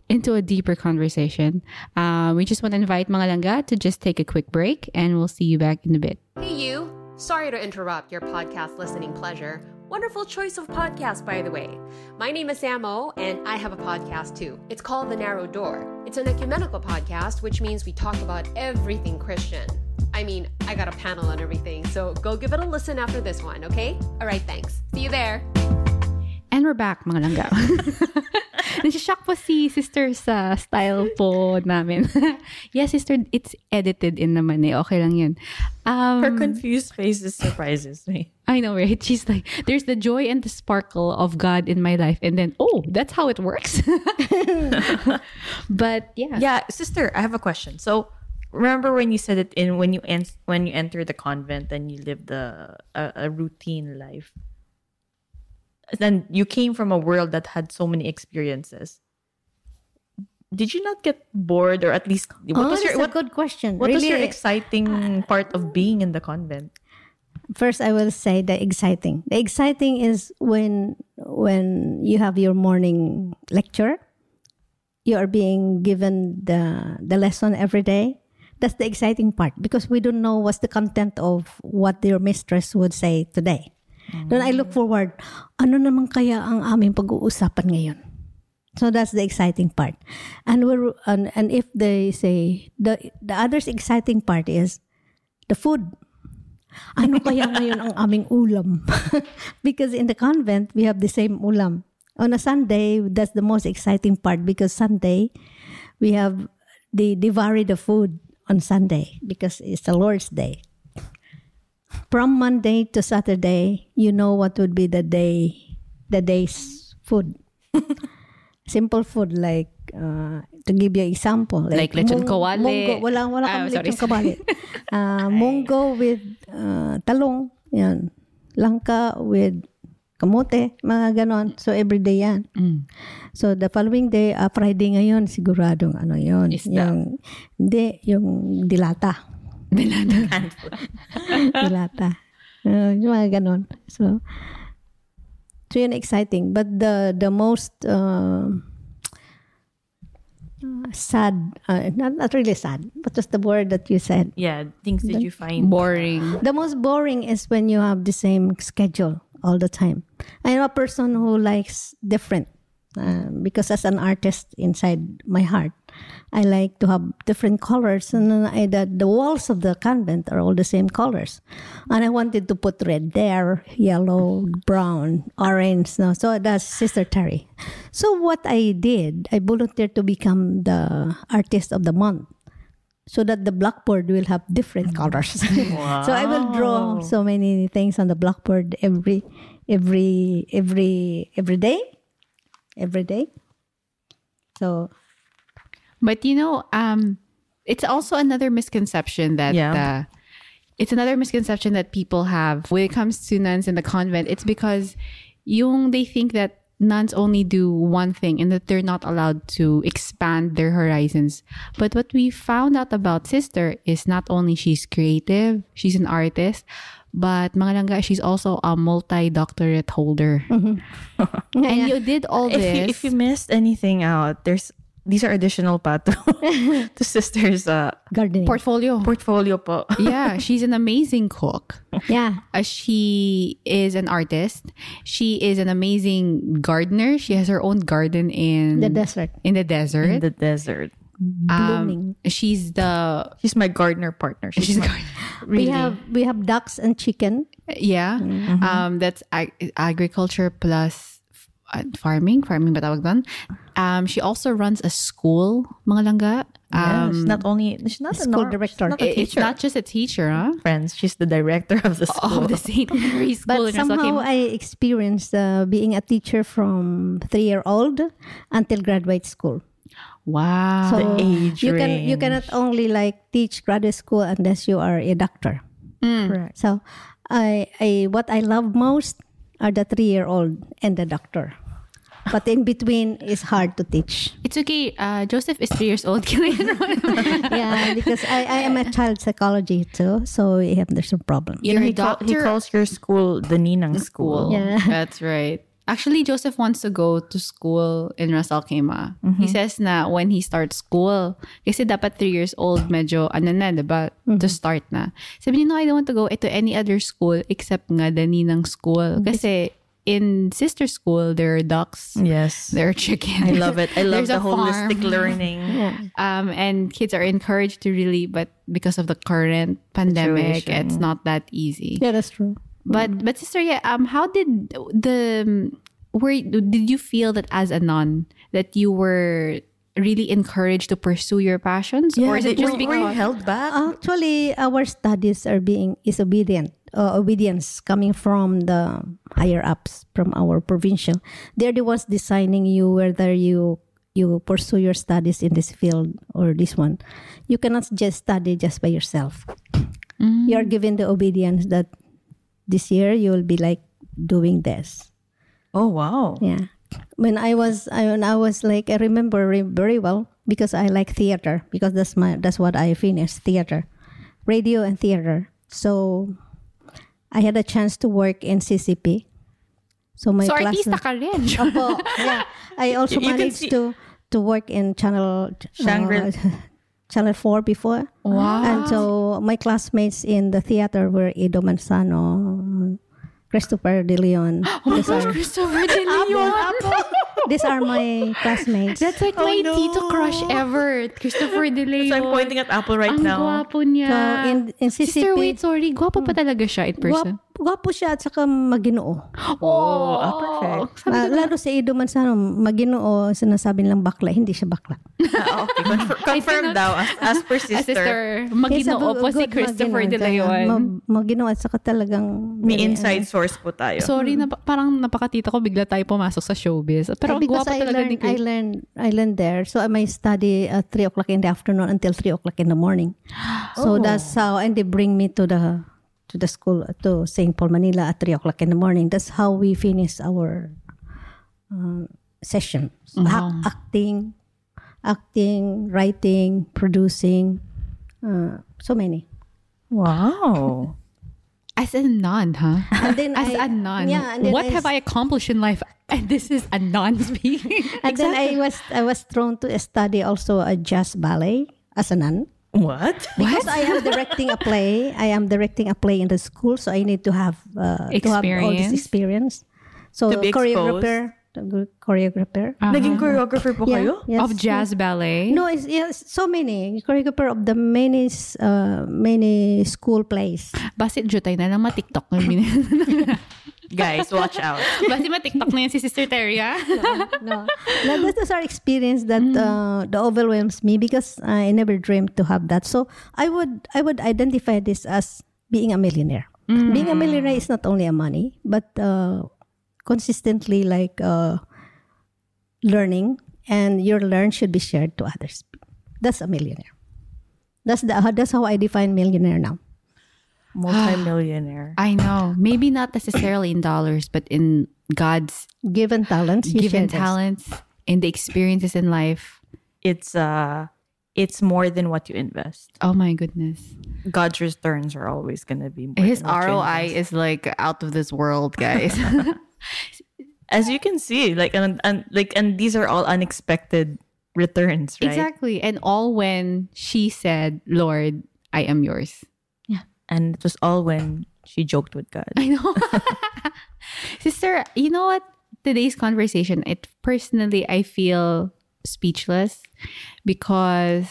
Speaker 5: into a deeper conversation, uh, we just want to invite mga langga to just take a quick break, and we'll see you back in a bit.
Speaker 7: Hey, you! Sorry to interrupt your podcast listening pleasure. Wonderful choice of podcast, by the way. My name is Samo, and I have a podcast too. It's called The Narrow Door. It's an ecumenical podcast, which means we talk about everything Christian. I mean, I got a panel on everything, so go give it a listen after this one, okay? All right, thanks. See you there.
Speaker 5: And we're back, mga langga. Nasishock po si sister sa style po namin. yes, sister, it's edited in naman eh. Okay lang yun. Um,
Speaker 6: Her confused faces surprises me.
Speaker 5: I know, right? She's like, there's the joy and the sparkle of God in my life. And then, oh, that's how it works. but yeah.
Speaker 6: Yeah, sister, I have a question. So, remember when you said it in when you en- when you entered the convent and you lived the a, a routine life. Then you came from a world that had so many experiences. Did you not get bored, or at least what
Speaker 3: oh,
Speaker 6: was your
Speaker 3: a
Speaker 6: what,
Speaker 3: good question.
Speaker 6: what was your exciting uh, part of being in the convent?
Speaker 3: first I will say the exciting. The exciting is when when you have your morning lecture, you are being given the the lesson every day. That's the exciting part because we don't know what's the content of what your mistress would say today. Then I look forward, ano naman kaya ang aming pag-uusapan ngayon? So that's the exciting part. And we're and, and if they say the the other exciting part is the food ano kaya ngayon ang aming ulam? because in the convent, we have the same ulam. On a Sunday, that's the most exciting part because Sunday, we have the, vary the food on Sunday because it's the Lord's Day. From Monday to Saturday, you know what would be the day, the day's food. Simple food like, uh, to give you example.
Speaker 5: Like lechon kawali.
Speaker 3: Munggo. Wala, wala
Speaker 5: Ah,
Speaker 3: kami lechon kawali. Uh, munggo with uh, talong. Yan. Langka with kamote. Mga ganon. So, everyday yan.
Speaker 5: Mm.
Speaker 3: So, the following day, uh, Friday ngayon, siguradong ano yun.
Speaker 5: Isda.
Speaker 3: Yung, hindi, yung dilata.
Speaker 5: Dilata.
Speaker 3: dilata. Uh, yung mga ganon. So, so yun exciting. But the the most uh, uh, sad, uh, not, not really sad, but just the word that you said.
Speaker 6: Yeah, things that you find
Speaker 5: Boring.
Speaker 3: The most boring is when you have the same schedule all the time. I am a person who likes different uh, because as an artist inside my heart, I like to have different colors, and I, the, the walls of the convent are all the same colors. And I wanted to put red there, yellow, brown, orange. No, so that's Sister Terry. So what I did, I volunteered to become the artist of the month so that the blackboard will have different colors. so I will draw so many things on the blackboard every every every every day. Every day. So
Speaker 5: But you know, um, it's also another misconception that
Speaker 6: Yeah.
Speaker 5: uh, it's another misconception that people have when it comes to nuns in the convent. It's because yung they think that nuns only do one thing and that they're not allowed to expand their horizons. But what we found out about sister is not only she's creative, she's an artist, but mga langga, she's also a multi-doctorate holder. And you did all
Speaker 6: If
Speaker 5: this.
Speaker 6: you, if you missed anything out, there's these are additional pa to, to sisters uh,
Speaker 3: Gardening.
Speaker 5: portfolio.
Speaker 6: portfolio po.
Speaker 5: yeah, she's an amazing cook.
Speaker 3: yeah.
Speaker 5: Uh, she is an artist. She is an amazing gardener. She has her own garden in
Speaker 3: The desert.
Speaker 5: in the desert.
Speaker 6: in the desert.
Speaker 3: Blooming.
Speaker 5: She's the
Speaker 6: She's my gardener partner. She's,
Speaker 5: she's
Speaker 6: my,
Speaker 5: gar-
Speaker 3: We have we have ducks and chicken.
Speaker 5: yeah. Um, that's ag- agriculture plus f- uh, farming. Farming ba tawag doon? Um, she also runs a school, mga langga.
Speaker 6: yes,
Speaker 5: Um,
Speaker 6: not only she's not a
Speaker 3: school
Speaker 6: nor-
Speaker 3: director.
Speaker 6: Not a
Speaker 5: it- it's
Speaker 6: teacher.
Speaker 5: not just a teacher, huh?
Speaker 6: friends. She's the director of the school.
Speaker 5: Of the St. Mary School
Speaker 3: But somehow I experienced uh, being a teacher from three year old until graduate school.
Speaker 5: Wow.
Speaker 3: So
Speaker 6: The age
Speaker 3: you can you cannot only like teach graduate school unless you are a doctor.
Speaker 6: Correct.
Speaker 3: So I I what I love most are the three year old and the doctor. But in between is hard to teach.
Speaker 5: it's okay. Uh, Joseph is three years old. Can I enroll him?
Speaker 3: Yeah, because I, I am a child psychology too, so we have there's a problem.
Speaker 5: You're a
Speaker 6: he, call- he calls your school the Ninang school.
Speaker 3: Yeah.
Speaker 5: That's right. Actually, Joseph wants to go to school in Ras Al Khaimah. He mm-hmm. says na when he starts school, kasi dapat three years old, medyo ano na, diba? To mm-hmm. start na. Sabi niya, no, I don't want to go to any other school except nga the Ninang school. Mm-hmm. Kasi in sister school, there are ducks,
Speaker 6: Yes.
Speaker 5: there are chickens.
Speaker 6: I love it. I love the holistic learning.
Speaker 5: Um, and kids are encouraged to really, but because of the current pandemic,
Speaker 6: Situation.
Speaker 5: it's not that easy.
Speaker 3: Yeah, that's true.
Speaker 5: But but sister, yeah, um, how did the were did you feel that as a nun that you were really encouraged to pursue your passions, or is it
Speaker 6: Were-
Speaker 5: just
Speaker 6: were you
Speaker 5: because?
Speaker 6: held back?
Speaker 3: Actually, our studies are being is obedient. Uh, obedience coming from the higher ups from our provincial. They're the ones designing you whether you you pursue your studies in this field or this one. You cannot just study just by yourself. You are given the obedience that this year you will be like doing this.
Speaker 6: oh wow.
Speaker 3: Yeah. When I was I, when I was like I remember very well because I like theater because that's my that's what I finished theater, radio and theater. So I had a chance to work in CCP. So my
Speaker 5: So
Speaker 3: class
Speaker 5: artista ka rin.
Speaker 3: Opo, yeah. I also
Speaker 6: You can
Speaker 3: managed to to work in channel
Speaker 6: Shangri-
Speaker 3: uh, channel 4 before.
Speaker 5: Wow.
Speaker 3: And so my classmates in the theater were Edu Manzano, Christopher De Leon. Oh these, are,
Speaker 5: Christopher De Leon.
Speaker 3: these are my classmates.
Speaker 5: That's like my oh, tito crush ever, Christopher De Leon.
Speaker 6: So I'm pointing at Apple right
Speaker 5: Ang
Speaker 6: now.
Speaker 5: gwapo niya.
Speaker 3: So in, in CCP,
Speaker 5: Sister, wait, sorry. Gwapo pa talaga siya in person.
Speaker 3: Guwap, gwapo siya at saka maginoo.
Speaker 5: Oh,
Speaker 6: ah, perfect.
Speaker 3: Ah, lalo sa Edo Manzano, maginoo, sinasabi nilang bakla, hindi siya bakla.
Speaker 6: Ah, okay. Confir- confirm daw as, as per sister.
Speaker 5: maginoo po si Christopher De Leon.
Speaker 3: ma- Maginoo at saka talagang...
Speaker 6: May inside source po tayo.
Speaker 5: Sorry, na, parang napakatita ko bigla tayo pumasok sa showbiz. Pero ang gwapo
Speaker 3: I
Speaker 5: talaga
Speaker 3: learned,
Speaker 5: ni
Speaker 3: I
Speaker 5: Chris.
Speaker 3: learned, I learned there. So I may study at 3 o'clock in the afternoon until 3 o'clock in the morning. So that's how, and they bring me to the to the school, to St. Paul, Manila at 3 o'clock in the morning. That's how we finish our um, session. Ac- acting, acting, writing, producing, uh, so many.
Speaker 6: Wow.
Speaker 5: As a nun, huh?
Speaker 3: And then
Speaker 5: As
Speaker 3: I-
Speaker 5: a nun,
Speaker 3: yeah, and then
Speaker 5: what
Speaker 3: I
Speaker 5: have I accomplished in life? And this is a nun speaking.
Speaker 3: And then I was I was thrown to study also a jazz ballet as a nun.
Speaker 6: What?
Speaker 3: Because I am directing a play. I am directing a play in the school, so I need to have uh, to have all this
Speaker 5: Experience.
Speaker 3: experience. So
Speaker 6: To be
Speaker 3: choreographer, the choreographer.
Speaker 6: Naging choreographer po kayo?
Speaker 3: yes,
Speaker 5: of jazz ballet.
Speaker 3: No, it's yes, so many choreographer of the many uh, many school plays.
Speaker 5: Basit jutay na lang ma-tiktok na bin-
Speaker 6: Guys, watch out.
Speaker 5: Basit ma-tiktok na yan si Sister Teria.
Speaker 3: no, no that is our experience that uh, that overwhelms me because I never dreamed to have that. So I would I would identify this as being a millionaire. Being a millionaire is not only a money, but uh, consistently like uh, learning, and your learn should be shared to others. That's a millionaire. That's the that's how I define millionaire now.
Speaker 6: Multimillionaire.
Speaker 5: I know. Maybe not necessarily in dollars, but in God's
Speaker 3: Given talents,
Speaker 5: given talents, in the experiences in life.
Speaker 6: it's uh it's more than what you invest.
Speaker 5: Oh my goodness.
Speaker 6: God's returns are always gonna be more
Speaker 5: His
Speaker 6: than what you
Speaker 5: ROI is like out of this world, guys.
Speaker 6: as you can see, like and, and like and these are all unexpected returns, right?
Speaker 5: Exactly. And all when she said, Lord, I am yours.
Speaker 6: And it was all when she joked with God.
Speaker 5: I know. Sister, you know what? Today's conversation, it personally, I feel speechless because,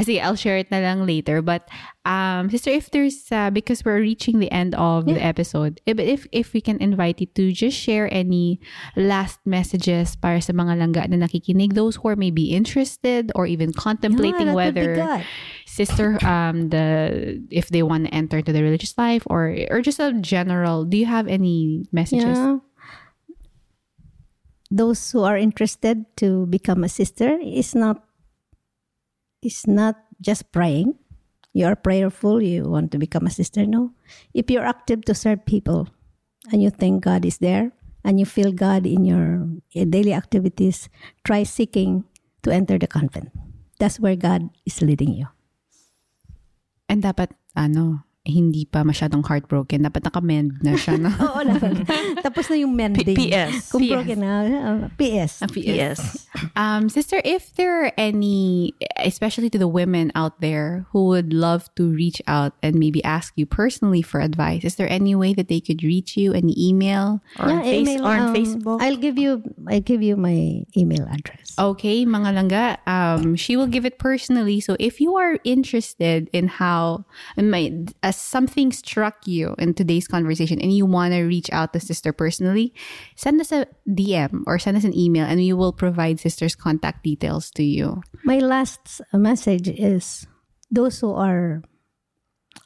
Speaker 5: sige, I'll share it na lang later. But, um, sister, if there's, uh, because we're reaching the end of the episode, if, if, if we can invite you to just share any last messages para sa mga langga na nakikinig, those who are maybe interested or even contemplating
Speaker 3: Yeah, that would be
Speaker 5: whether. Sister um the if they want to enter into the religious life or or just a general do you have any messages
Speaker 3: Yeah. Those who are interested to become a sister is not is not just praying. You are prayerful, you want to become a sister. No. If you're active to serve people and you think God is there and you feel God in your eh, daily activities, try seeking to enter the convent. That's where God is leading you.
Speaker 5: And dapat ano hindi pa masyadong heartbroken dapat nakamend na siya no
Speaker 3: Oo, dapat. Tapos na yung mending.
Speaker 6: PS.
Speaker 3: Kung
Speaker 5: PS.
Speaker 3: broken na, uh, PS.
Speaker 6: Yes.
Speaker 5: um sister if there are any especially to the women out there who would love to reach out and maybe ask you personally for advice is there any way that they could reach you any email
Speaker 6: Or on, face,
Speaker 3: email,
Speaker 6: or on
Speaker 3: um,
Speaker 6: Facebook.
Speaker 3: I'll give you I'll give you my email address.
Speaker 5: Okay, mga langga, um, she will give it personally. So if you are interested in how and my, as something struck you in today's conversation and you want to reach out to sister personally, send us a DM or send us an email and we will provide sister's contact details to you.
Speaker 3: My last message is those who are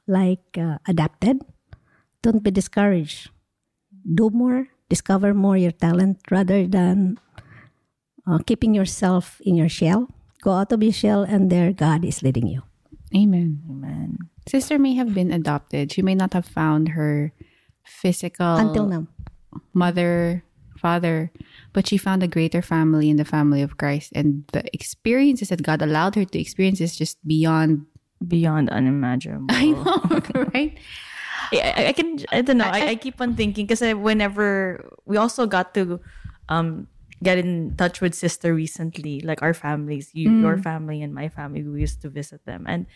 Speaker 3: like uh, adapted, don't be discouraged. Do more, discover more your talent rather than uh, keeping yourself in your shell. Go out of your shell, and there God is leading you.
Speaker 5: Amen.
Speaker 6: Amen.
Speaker 5: Sister may have been adopted. She may not have found her physical
Speaker 3: Until now.
Speaker 5: mother, father, but she found a greater family in the family of Christ. And the experiences that God allowed her to experience is just beyond.
Speaker 6: Beyond unimaginable.
Speaker 5: I know, right?
Speaker 6: I, I- I can I don't know. I, I keep on thinking because whenever we also got to um get in touch with sister recently, like our families, you, your family and my family, we used to visit them, and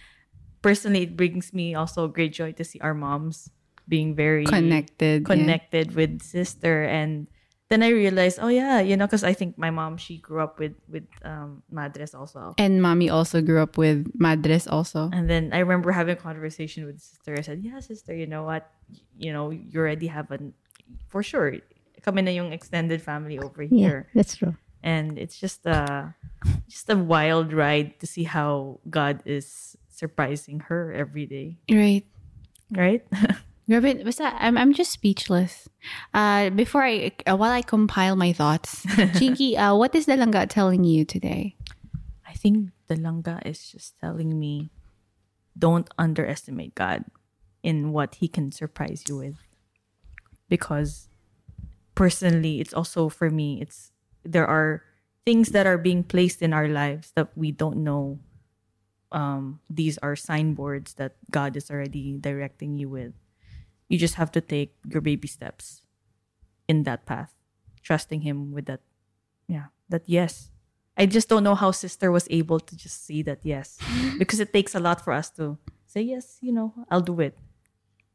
Speaker 6: personally, it brings me also great joy to see our moms being very
Speaker 5: Connected, yeah.
Speaker 6: connected with sister and. Then I realized, oh yeah, you know, because I think my mom she grew up with with um, madres also,
Speaker 5: And mommy also grew up with madres also.
Speaker 6: and then I remember having a conversation with sister. I said, "Yeah, sister, you know what? You know, you already have an for sure. Kami na yung extended family over here.
Speaker 3: Yeah, that's true.
Speaker 6: and it's just a just a wild ride to see how God is surprising her every day,
Speaker 5: Right.
Speaker 6: right?
Speaker 5: Grabe, basta, I'm, I'm just speechless. Uh, before I, uh, while I compile my thoughts, Chinky, uh, what is the langga telling you today?
Speaker 6: I think the Langga is just telling me, don't underestimate God in what He can surprise you with. Because personally, it's also for me, it's there are things that are being placed in our lives that we don't know. Um, these are signboards that God is already directing you with. You just have to take your baby steps in that path, trusting Him with that. Yeah, that yes. I just don't know how sister was able to just see that yes, because it takes a lot for us to say yes. You know, I'll do it.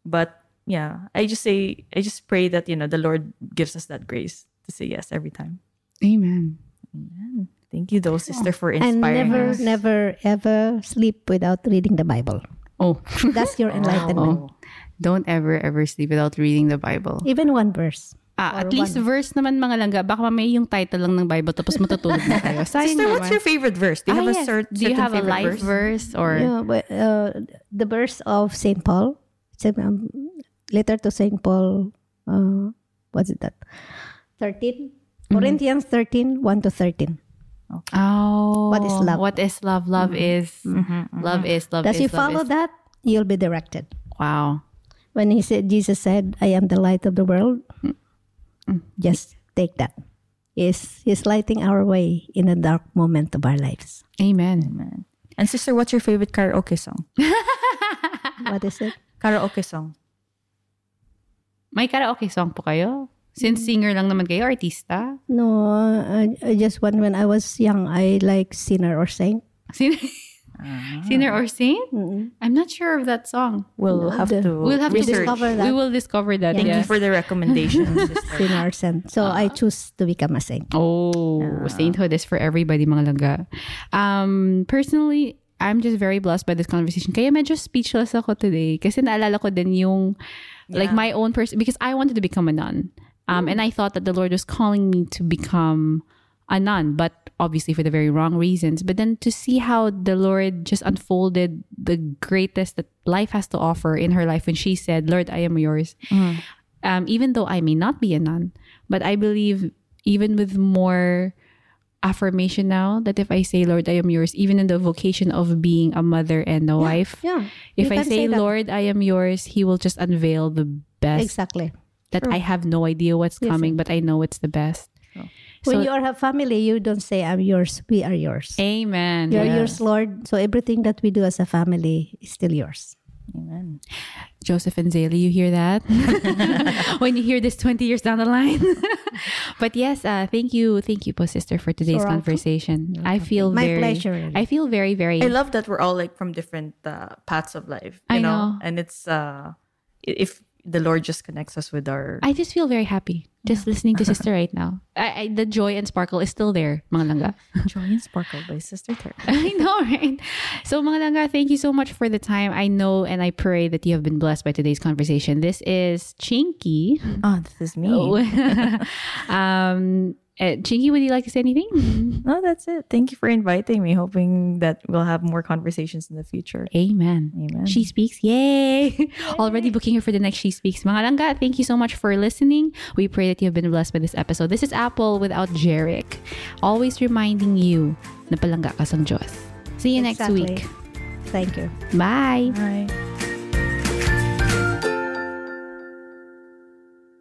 Speaker 6: But yeah, I just say I just pray that you know the Lord gives us that grace to say yes every time.
Speaker 5: Amen.
Speaker 6: Amen. Thank you, though, sister, for inspiring And
Speaker 3: never,
Speaker 6: us.
Speaker 3: never, ever sleep without reading the Bible.
Speaker 5: Oh,
Speaker 3: That's your enlightenment.
Speaker 5: don't ever, ever sleep without reading the Bible.
Speaker 3: Even one verse.
Speaker 5: Ah, at least
Speaker 3: one.
Speaker 5: verse naman mga langga. Baka mamaya yung title lang ng Bible tapos matutulog na kayo. Sayang
Speaker 6: Sister, what's your favorite verse? Do you
Speaker 5: Ah,
Speaker 6: have
Speaker 5: yes.
Speaker 6: a cer- certain
Speaker 5: Do you have a
Speaker 6: favorite
Speaker 5: life verse, or
Speaker 3: Yeah, but, uh, the verse of Saint Paul, Saint- um, letter to Saint Paul, uh, what's it that? 13? Corinthians 13, 1 to 13.
Speaker 5: Oh,
Speaker 3: What is love?
Speaker 5: What is love? Love mm-hmm. is mm-hmm. Mm-hmm. love is love
Speaker 3: As
Speaker 5: is
Speaker 3: you follow
Speaker 5: is.
Speaker 3: that, you'll be directed.
Speaker 5: Wow.
Speaker 3: When he said, Jesus said, I am the light of the world, just take that. He's, he's lighting our way in a dark moment of our lives.
Speaker 5: Amen. Amen.
Speaker 6: And sister, what's your favorite karaoke song?
Speaker 3: What is it?
Speaker 6: Karaoke song.
Speaker 5: May karaoke song po kayo? Since singer lang naman kayo, artista?
Speaker 3: No, I, I just want when I was young, I like sinner or saint.
Speaker 5: Sinner, sinner or saint?
Speaker 3: Mm-mm.
Speaker 5: I'm not sure of that song.
Speaker 6: We'll have
Speaker 3: the-
Speaker 6: to
Speaker 5: We'll have to
Speaker 3: discover that.
Speaker 5: We will discover that.
Speaker 6: Thank
Speaker 5: yeah.
Speaker 6: you for the recommendation, sister.
Speaker 3: Sinner or saint. So I choose to become a saint.
Speaker 5: Oh, sainthood is for everybody, mga langga. Um, personally, I'm just very blessed by this conversation. Kaya medyo speechless ako today. Kasi naalala ko din yung, like my own person, because I wanted to become a nun. Um, and I thought that the Lord was calling me to become a nun, but obviously for the very wrong reasons. But then to see how the Lord just unfolded the greatest that life has to offer in her life when she said, Lord, I am yours. Um, even though I may not be a nun, but I believe even with more affirmation now that if I say, Lord, I am yours, even in the vocation of being a mother and a wife,
Speaker 3: Yeah.
Speaker 5: if
Speaker 3: you
Speaker 5: I
Speaker 3: can
Speaker 5: say. Lord, I am yours, He will just unveil the best
Speaker 3: Exactly.
Speaker 5: That I have no idea what's
Speaker 3: Yes,
Speaker 5: coming, but I know it's the best.
Speaker 3: When
Speaker 5: So-
Speaker 3: you are a family, you don't say, I'm yours. We are yours.
Speaker 5: Amen.
Speaker 3: You're
Speaker 5: Yeah.
Speaker 3: yours, Lord. So everything that we do as a family is still yours.
Speaker 6: Amen.
Speaker 5: Joseph and Zaylee, you hear that? when you hear this 20 years down the line. but yes, uh, thank you. Thank you, po, sister, for today's
Speaker 3: welcome.
Speaker 5: conversation. I feel
Speaker 3: My
Speaker 5: very,
Speaker 3: pleasure.
Speaker 5: I feel very, very
Speaker 6: I love that we're all like from different uh, paths of life. You
Speaker 5: I
Speaker 6: know?
Speaker 5: know.
Speaker 6: and it's uh, if the Lord just connects us with our.
Speaker 5: I just feel very happy just listening to sister right now. I, I, the joy and sparkle is still there, mga langga.
Speaker 6: Joy and Sparkle by Sister Terry.
Speaker 5: I know, right? So, mga langga, thank you so much for the time. I know and I pray that you have been blessed by today's conversation. This is Chinky.
Speaker 6: Oh, this is me.
Speaker 5: um, uh, Chinky, would you like to say anything?
Speaker 6: No, that's it. Thank you for inviting me. Hoping that we'll have more conversations in the future.
Speaker 5: Amen.
Speaker 6: Amen.
Speaker 5: She Speaks. Yay! Already booking her for the next She Speaks. Mga langga, thank you so much for listening. We pray that you have been blessed by this episode. This is Apple without Jeric. Always reminding you na palangga ka sang Diyos. See you next
Speaker 3: Exactly.
Speaker 5: week.
Speaker 3: Thank you.
Speaker 5: Bye.
Speaker 6: Bye.